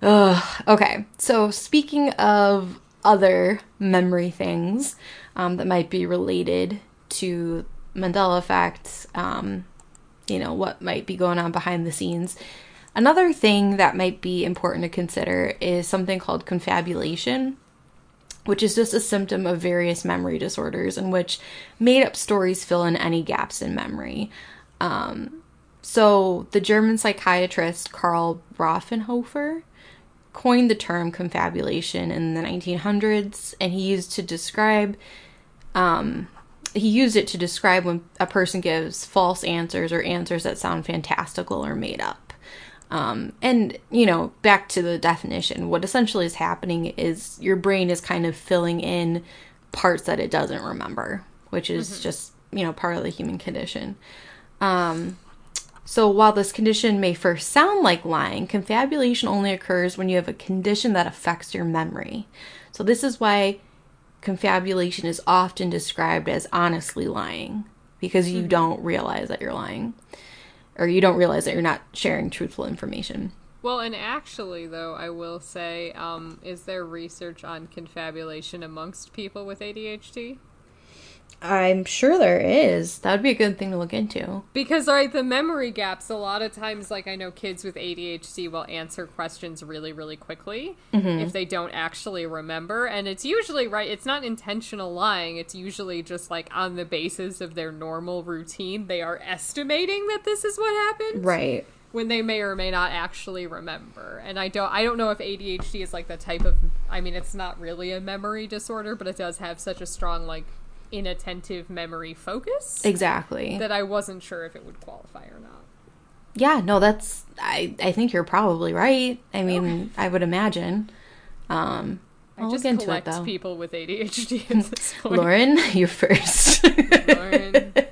Ugh. Okay, so speaking of other memory things um, that might be related to Mandela effect, um, you know, what might be going on behind the scenes. Another thing that might be important to consider is something called confabulation, which is just a symptom of various memory disorders in which made up stories fill in any gaps in memory. Um, so, the German psychiatrist Karl Raffenhofer coined the term confabulation in the 1900s, and he used to describe um, he used it to describe when a person gives false answers or answers that sound fantastical or made up. Um, and you know, back to the definition, what essentially is happening is your brain is kind of filling in parts that it doesn't remember, which is just you know part of the human condition. Um, so while this condition may first sound like lying, confabulation only occurs when you have a condition that affects your memory. So this is why confabulation is often described as honestly lying because you don't realize that you're lying or you don't realize that you're not sharing truthful information. Well, and actually, though, I will say, um, is there research on confabulation amongst people with ADHD? I'm sure there is. That would be a good thing to look into. Because, all right, the memory gaps, a lot of times, like, I know kids with ADHD will answer questions really, really quickly mm-hmm. if they don't actually remember. And it's usually, right, it's not intentional lying. It's usually just, like, on the basis of their normal routine, they are estimating that this is what happened. Right. when they may or may not actually remember. And I don't I don't know if ADHD is like the type of I mean it's not really a memory disorder, but it does have such a strong like inattentive memory focus Exactly. that I wasn't sure if it would qualify or not. yeah, no, that's I I think you're probably right. I mean, I would imagine. Um I I'll just look into it collect though. people with ADHD at this *laughs* point. Lauren, *laughs* you're first. Lauren. *laughs*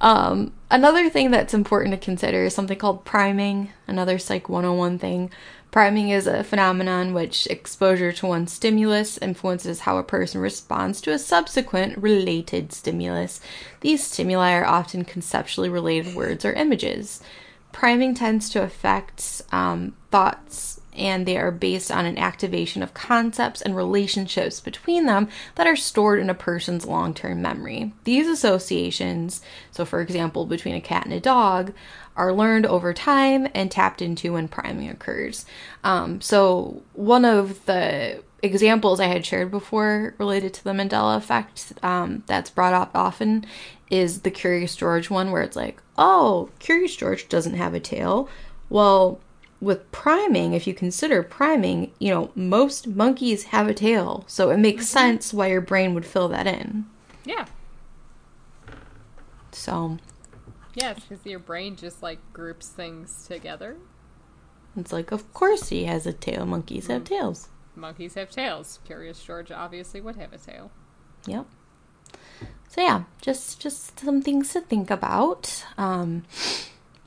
Um, another thing that's important to consider is something called priming, another Psych 101 thing. Priming is a phenomenon which exposure to one stimulus influences how a person responds to a subsequent related stimulus. These stimuli are often conceptually related words or images. Priming tends to affect um, thoughts, and they are based on an activation of concepts and relationships between them that are stored in a person's long term memory. These associations, so for example, between a cat and a dog, are learned over time and tapped into when priming occurs. Um, so, one of the examples I had shared before related to the Mandela effect um, that's brought up often is the Curious George one, where it's like, oh, Curious George doesn't have a tail. Well, with priming, if you consider priming, you know, most monkeys have a tail. So it makes mm-hmm. sense why your brain would fill that in. Yeah. So yeah, it's because your brain just like groups things together. It's like, of course he has a tail. Monkeys have mm. tails. Monkeys have tails. Curious George obviously would have a tail. Yep. So yeah, just just some things to think about. Um,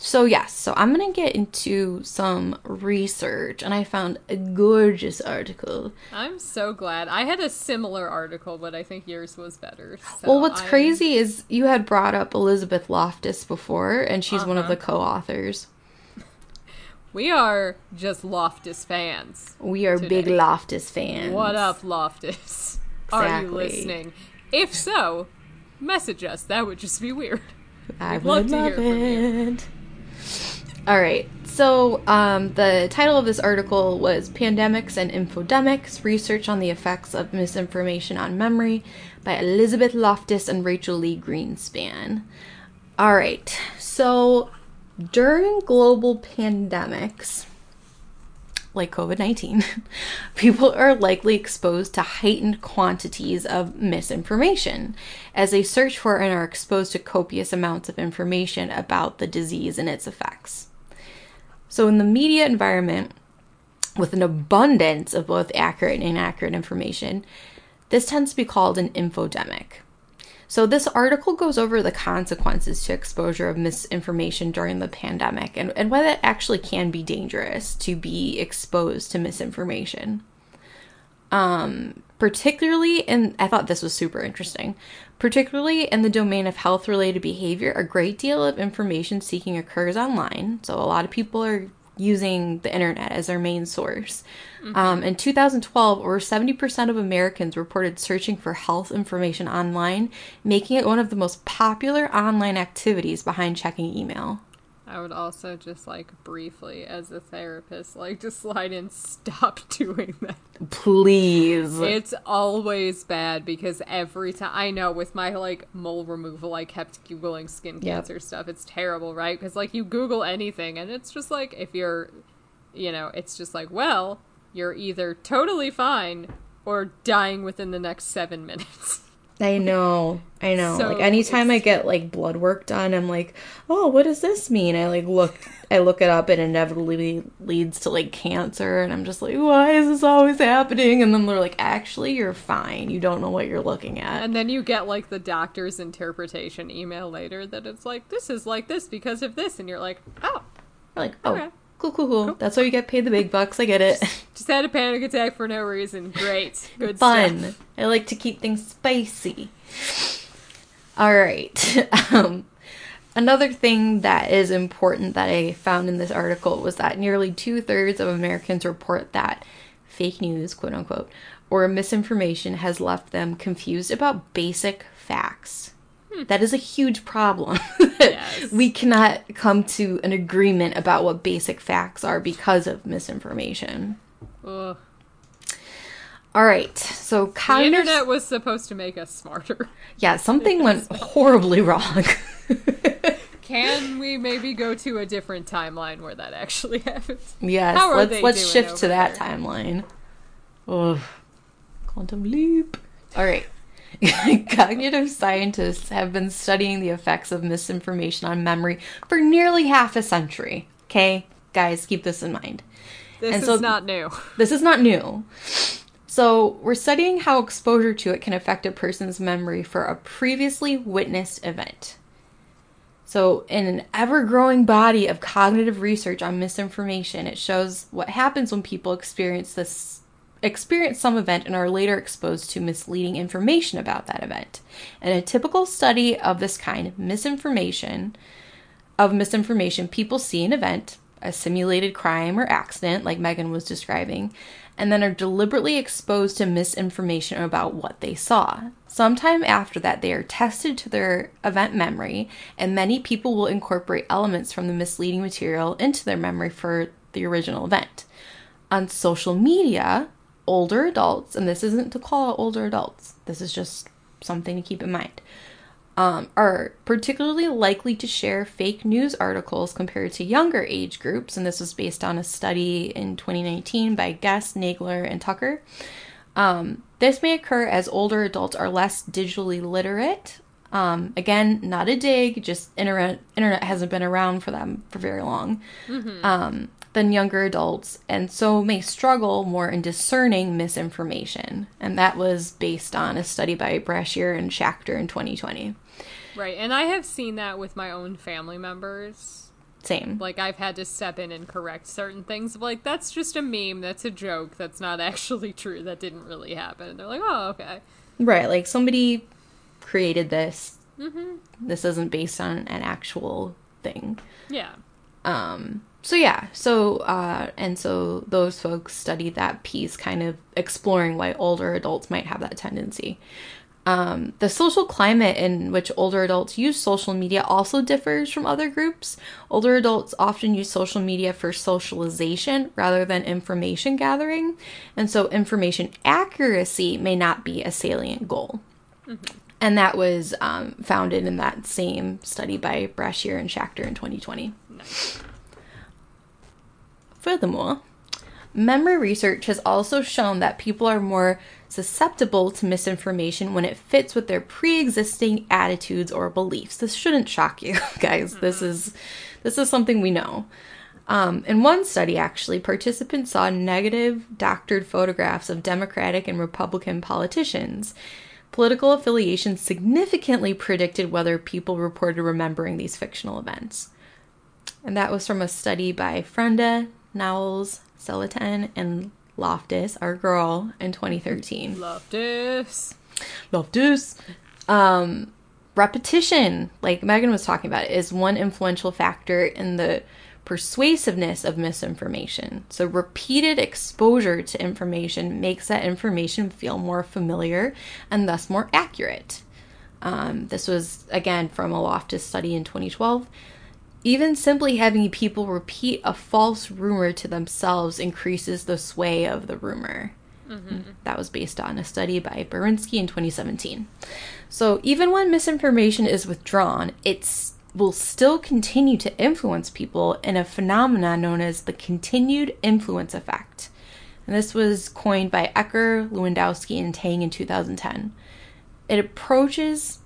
so, yes, so I'm going to get into some research, and I found a gorgeous article. I'm so glad. I had a similar article, but I think yours was better. So well, what's I'm... crazy is you had brought up Elizabeth Loftus before, and she's uh-huh. one of the uh-huh. co authors. We are just Loftus fans. We are today. big Loftus fans. What up, Loftus? Exactly. *laughs* Are you listening? If so, message us. That would just be weird. I We'd would love, love it. All right. So, um, the title of this article was Pandemics and Infodemics Research on the Effects of Misinformation on Memory by Elizabeth Loftus and Rachel Lee Greenspan. All right. So, during global pandemics, like COVID 19, *laughs* people are likely exposed to heightened quantities of misinformation as they search for and are exposed to copious amounts of information about the disease and its effects. So, in the media environment, with an abundance of both accurate and inaccurate information, this tends to be called an infodemic. So, this article goes over the consequences to exposure of misinformation during the pandemic and, and why that actually can be dangerous to be exposed to misinformation. Um, particularly, and I thought this was super interesting, particularly in the domain of health related behavior, a great deal of information seeking occurs online. So, a lot of people are using the internet as their main source. Mm-hmm. Um, in 2012, over 70% of Americans reported searching for health information online, making it one of the most popular online activities behind checking email. I would also just like briefly, as a therapist, like to slide in, stop *laughs* doing that. Please. It's always bad because every time I know with my like mole removal, I kept googling skin yep. cancer stuff. It's terrible, right? Because like you Google anything, and it's just like if you're, you know, it's just like well, you're either totally fine or dying within the next seven minutes. *laughs* I know. I know. So like anytime I get like blood work done, I'm like, "Oh, what does this mean?" I like look I look it up and inevitably leads to like cancer and I'm just like, "Why is this always happening?" And then they're like, "Actually, you're fine. You don't know what you're looking at." And then you get like the doctor's interpretation email later that it's like, "This is like this because of this." And you're like, "Oh." You're like, "Oh." Okay. Cool, cool, cool, That's why you get paid the big bucks. I get it. Just, just had a panic attack for no reason. Great. *laughs* Good Fun. Stuff. I like to keep things spicy. All right. *laughs* Um, another thing that is important that I found in this article was that nearly two thirds of Americans report that fake news, quote unquote, or misinformation has left them confused about basic facts. Hmm. That is a huge problem. yes. *laughs* We cannot come to an agreement about what basic facts are because of misinformation. Ugh. All right, so the internet was supposed to make us smarter. *laughs* Yeah, something went horribly wrong. *laughs* Can we maybe go to a different timeline where that actually happens? Yes, let's let's shift to that there? timeline. Oh, quantum leap. All right. *laughs* Cognitive scientists have been studying the effects of misinformation on memory for nearly half a century. Okay, guys, keep this in mind. This and is so, not new. This is not new. So, we're studying how exposure to it can affect a person's memory for a previously witnessed event. So, in an ever growing body of cognitive research on misinformation, it shows what happens when people experience this experience some event and are later exposed to misleading information about that event. In a typical study of this kind, misinformation of misinformation, people see an event, a simulated crime or accident like Megan was describing, and then are deliberately exposed to misinformation about what they saw. Sometime after that, they are tested to their event memory, and many people will incorporate elements from the misleading material into their memory for the original event. On social media, older adults, and this isn't to call out older adults, this is just something to keep in mind, um, are particularly likely to share fake news articles compared to younger age groups. And this was based on a study in 2019 by Guess, Nagler, and Tucker. Um, this may occur as older adults are less digitally literate. Um, again, not a dig, just internet internet hasn't been around for them for very long. Mm-hmm. Than younger adults, and so may struggle more in discerning misinformation. And that was based on a study by Brashier and Schacter in 2020. Right, and I have seen that with my own family members. Same. Like I've had to step in and correct certain things. Like that's just a meme. That's a joke. That's not *laughs* actually true. That didn't really happen. And they're like, oh, okay. Right. Like somebody created this. Mm-hmm. This isn't based on an actual thing. Yeah. Um so yeah so uh, and so those folks studied that piece kind of exploring why older adults might have that tendency um, the social climate in which older adults use social media also differs from other groups older adults often use social media for socialization rather than information gathering and so information accuracy may not be a salient goal mm-hmm. and that was um, founded in that same study by brashier and schacter in 2020 nice. Furthermore, memory research has also shown that people are more susceptible to misinformation when it fits with their pre-existing attitudes or beliefs. This shouldn't shock you, *laughs* guys. This mm-hmm. is this is something we know. Um, in one study, actually, participants saw negative doctored photographs of Democratic and Republican politicians. Political affiliation significantly predicted whether people reported remembering these fictional events. And that was from a study by Frenda, Knowles, Saletan, and Loftus, our girl, in 2013. Loftus. Loftus. Um, repetition, like Megan was talking about, is one influential factor in the persuasiveness of misinformation. So, repeated exposure to information makes that information feel more familiar and thus more accurate. Um, this was again from a Loftus study in 2012. Even simply having people repeat a false rumor to themselves increases the sway of the rumor. Mm-hmm. That was based on a study by Berinsky in 2017. So, even when misinformation is withdrawn, it will still continue to influence people in a phenomenon known as the continued influence effect. And this was coined by Ecker, Lewandowsky, and Tang in 2010. It approaches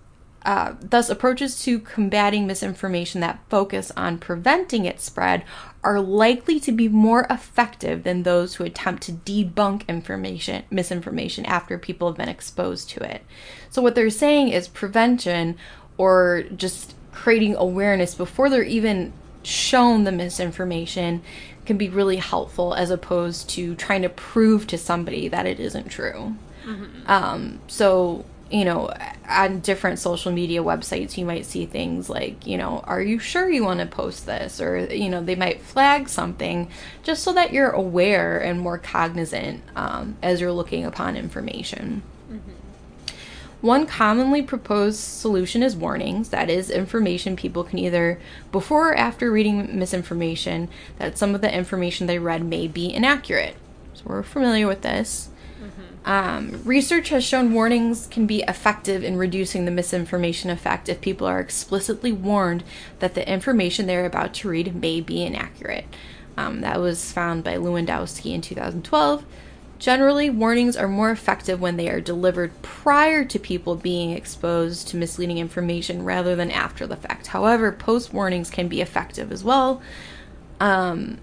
uh, thus, approaches to combating misinformation that focus on preventing its spread are likely to be more effective than those who attempt to debunk information, misinformation after people have been exposed to it. So, what they're saying is prevention or just creating awareness before they're even shown the misinformation can be really helpful as opposed to trying to prove to somebody that it isn't true. Mm-hmm. Um, so you know, on different social media websites, you might see things like, you know, are you sure you want to post this? Or, you know, they might flag something just so that you're aware and more cognizant um, as you're looking upon information. Mm-hmm. One commonly proposed solution is warnings. That is, information people can either, before or after reading misinformation, that some of the information they read may be inaccurate. So we're familiar with this. Um, research has shown warnings can be effective in reducing the misinformation effect if people are explicitly warned that the information they're about to read may be inaccurate. Um, that was found by Lewandowsky in 2012. Generally, warnings are more effective when they are delivered prior to people being exposed to misleading information rather than after the fact. However, post warnings can be effective as well. Um,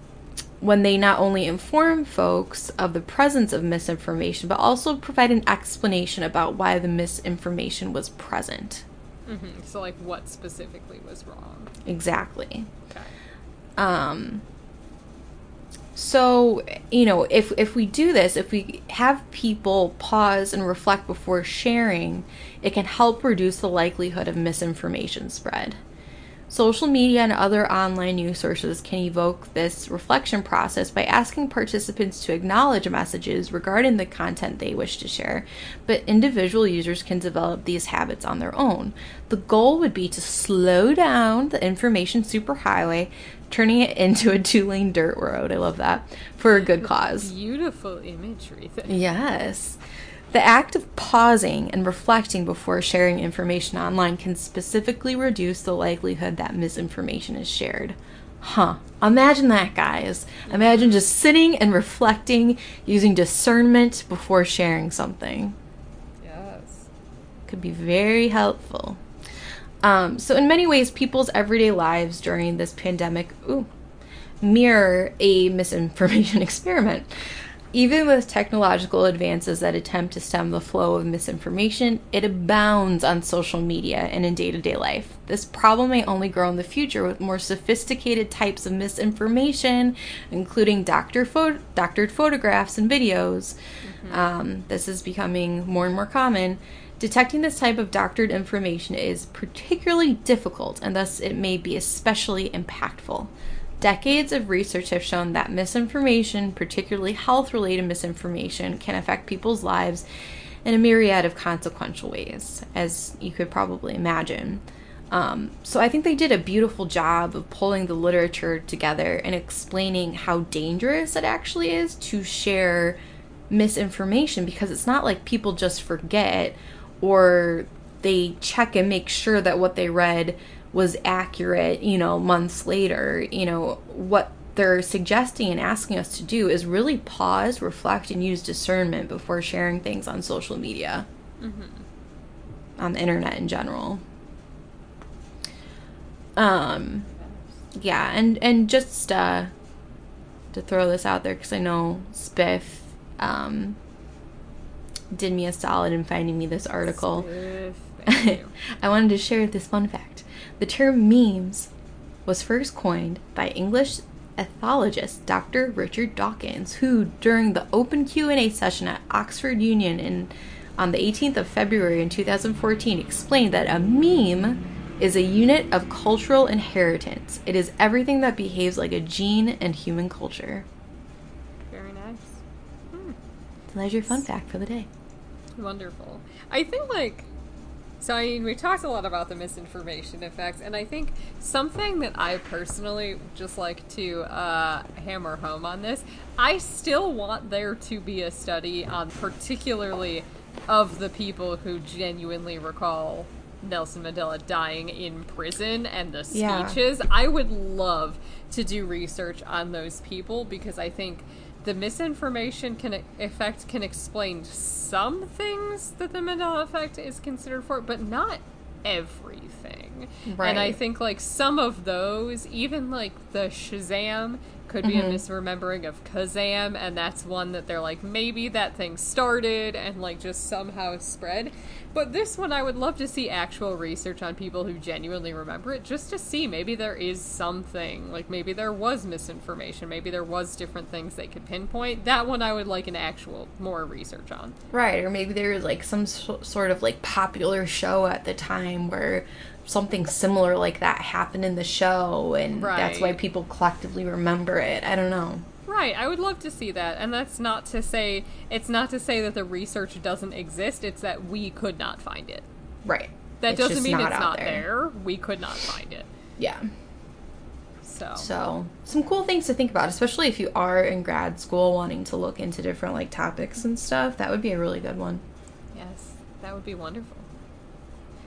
when they not only inform folks of the presence of misinformation, but also provide an explanation about why the misinformation was present. hmm So, like, what specifically was wrong? Exactly. Okay. Um, so you know, if if we do this, if we have people pause and reflect before sharing, it can help reduce the likelihood of misinformation spread. Social media and other online news sources can evoke this reflection process by asking participants to acknowledge messages regarding the content they wish to share, but individual users can develop these habits on their own. The goal would be to slow down the information superhighway, turning it into a two lane dirt road. I love that. For a good cause. Beautiful imagery. *laughs* Yes. The act of pausing and reflecting before sharing information online can specifically reduce the likelihood that misinformation is shared. Huh. Imagine that, guys. Imagine just sitting and reflecting using discernment before sharing something. Yes. Could be very helpful. Um, so, in many ways, people's everyday lives during this pandemic ooh, mirror a misinformation *laughs* experiment. Even with technological advances that attempt to stem the flow of misinformation, it abounds on social media and in day to day life. This problem may only grow in the future with more sophisticated types of misinformation, including doctor pho- doctored photographs and videos. Um, this is becoming more and more common. Detecting this type of doctored information is particularly difficult, and thus it may be especially impactful. Decades of research have shown that misinformation, particularly health related misinformation, can affect people's lives in a myriad of consequential ways, as you could probably imagine. Um, so I think they did a beautiful job of pulling the literature together and explaining how dangerous it actually is to share misinformation because it's not like people just forget or they check and make sure that what they read was accurate, you know, months later. You know, what they're suggesting and asking us to do is really pause, reflect, and use discernment before sharing things on social media, on the internet in general. Um, yeah, and and just uh, to throw this out there because I know Spiff um, did me a solid in finding me this article. *laughs* I wanted to share this fun fact. The term memes was first coined by English ethologist Dr. Richard Dawkins, who during the open Q&A session at Oxford Union in on the 18th of February in 2014 explained that a meme is a unit of cultural inheritance. It is everything that behaves like a gene in human culture. Very nice. So there's your fun fact for the day. Wonderful. I think like so I mean we talked a lot about the misinformation effects and I think something that I personally just like to uh, hammer home on this, I still want there to be a study on particularly of the people who genuinely recall Nelson Mandela dying in prison and the Yeah. speeches. I would love to do research on those people because I think the misinformation can effect can explain some things that the Mandela effect is considered for, but not everything. And I think like some of those, even like the Shazam could be a mm-hmm. misremembering of Kazam, and that's one that they're like maybe that thing started and like just somehow spread. But this one, I would love to see actual research on people who genuinely remember it, just to see maybe there is something. Like maybe there was misinformation, maybe there was different things they could pinpoint. That one, I would like an actual more research on. Right, or maybe there was like some so- sort of like popular show at the time where something similar like that happened in the show and that's why people collectively remember it. I don't know. Right, I would love to see that. And that's not to say it's not to say that the research doesn't exist, it's that we could not find it. Right. That It's doesn't mean not it's not there. there. We could not find it. Yeah. So, So, some cool things to think about, especially if you are in grad school wanting to look into different like topics and stuff. That would be a really good one. yes, that would be wonderful.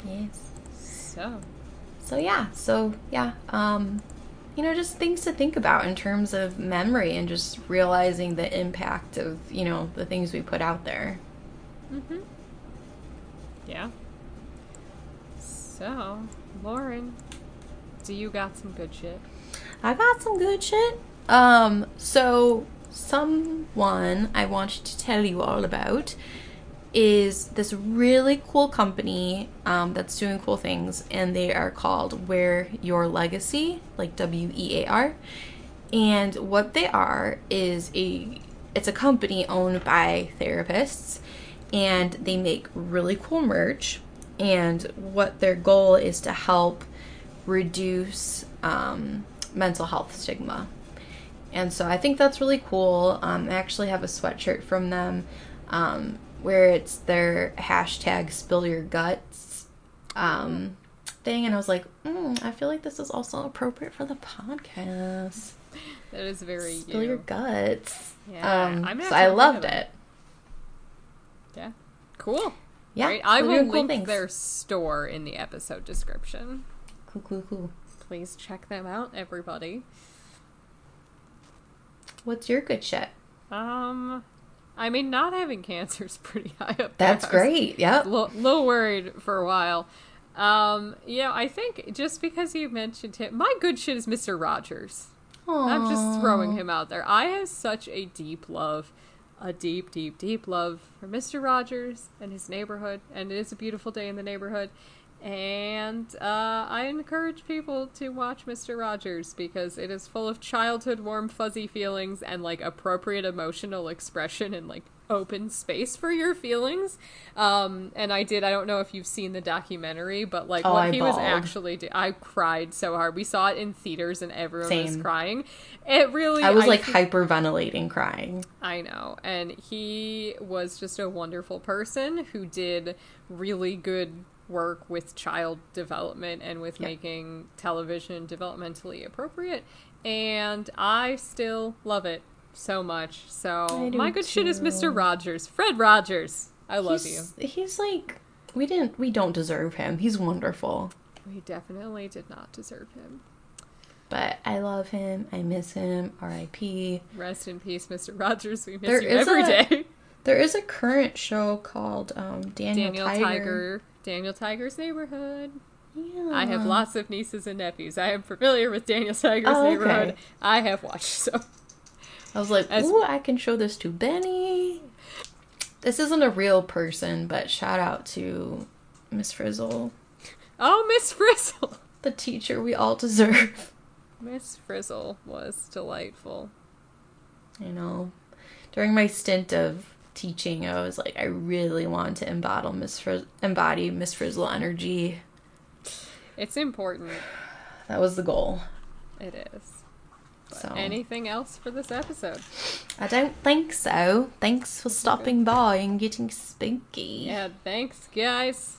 Yes. So, So yeah, so yeah, um, you know, just things to think about in terms of memory and just realizing the impact of you know the things we put out there. mhm. Yeah. So, Lauren, do you got some good shit? I got some good shit. Um, so someone I want to tell you all about is this really cool company um, that's doing cool things, and they are called Wear Your Legacy, like W E A R. And what they are is a it's a company owned by therapists, and they make really cool merch. And what their goal is to help reduce um, mental health stigma. And so I think that's really cool. Um, I actually have a sweatshirt from them um, where it's their hashtag spill your guts um, thing. And I was like, mm, I feel like this is also appropriate for the podcast. That is very Spill you. your guts. Yeah, um, I'm so I loved at it. Yeah. Cool. Yeah, Right. I will cool link things. their store in the episode description. Cool, cool, cool. Please check them out, everybody. What's your good shit? Um, I mean, not having cancer is pretty *laughs* high up there. That's great. Yep. A little, little worried for a while. Um, you know, I think just because you mentioned him, my good shit is Mr. Rogers. I'm just throwing him out there. I have such a deep love, a deep, deep, deep love for Mr. Rogers and his neighborhood, and it is a beautiful day in the neighborhood. And uh, I encourage people to watch Mr. Rogers because it is full of childhood warm, fuzzy feelings and like appropriate emotional expression and like open space for your feelings. Um, and I did. I don't know if you've seen the documentary, but like Oh, what I he was actually do- I cried so hard. We saw it in theaters and everyone was crying. It really I was like think- hyperventilating, crying. I know. And he was just a wonderful person who did really good work with child development and with making television developmentally appropriate. And I still love it so much. So my good shit is. Mr. Rogers. Fred Rogers. I love he's, He's like we didn't we don't deserve him. He's wonderful. We definitely did not deserve him. But I love him. I miss him. R.I.P. Rest in peace, Mr. Rogers. We miss There you every a- day. *laughs* There is a current show called um, Daniel, Daniel Tiger. Tiger. Daniel Tiger's neighborhood. Yeah. I have lots of nieces and nephews. I am familiar with Daniel Tiger's Oh, okay. neighborhood. I have watched so. I was like, As- ooh, I can show this to Benny. This isn't a real person, but shout out to Miss Frizzle, Oh, Miss Frizzle. *laughs* the teacher we all deserve. Miss Frizzle was delightful. You know, during my stint of teaching, I was like, I really want to embody Miss Frizz- embody Miss Frizzle energy. It's important. That was the goal. It is. So Anything else for this episode? I don't think so. Thanks for stopping by and getting spooky. Yeah, thanks, guys.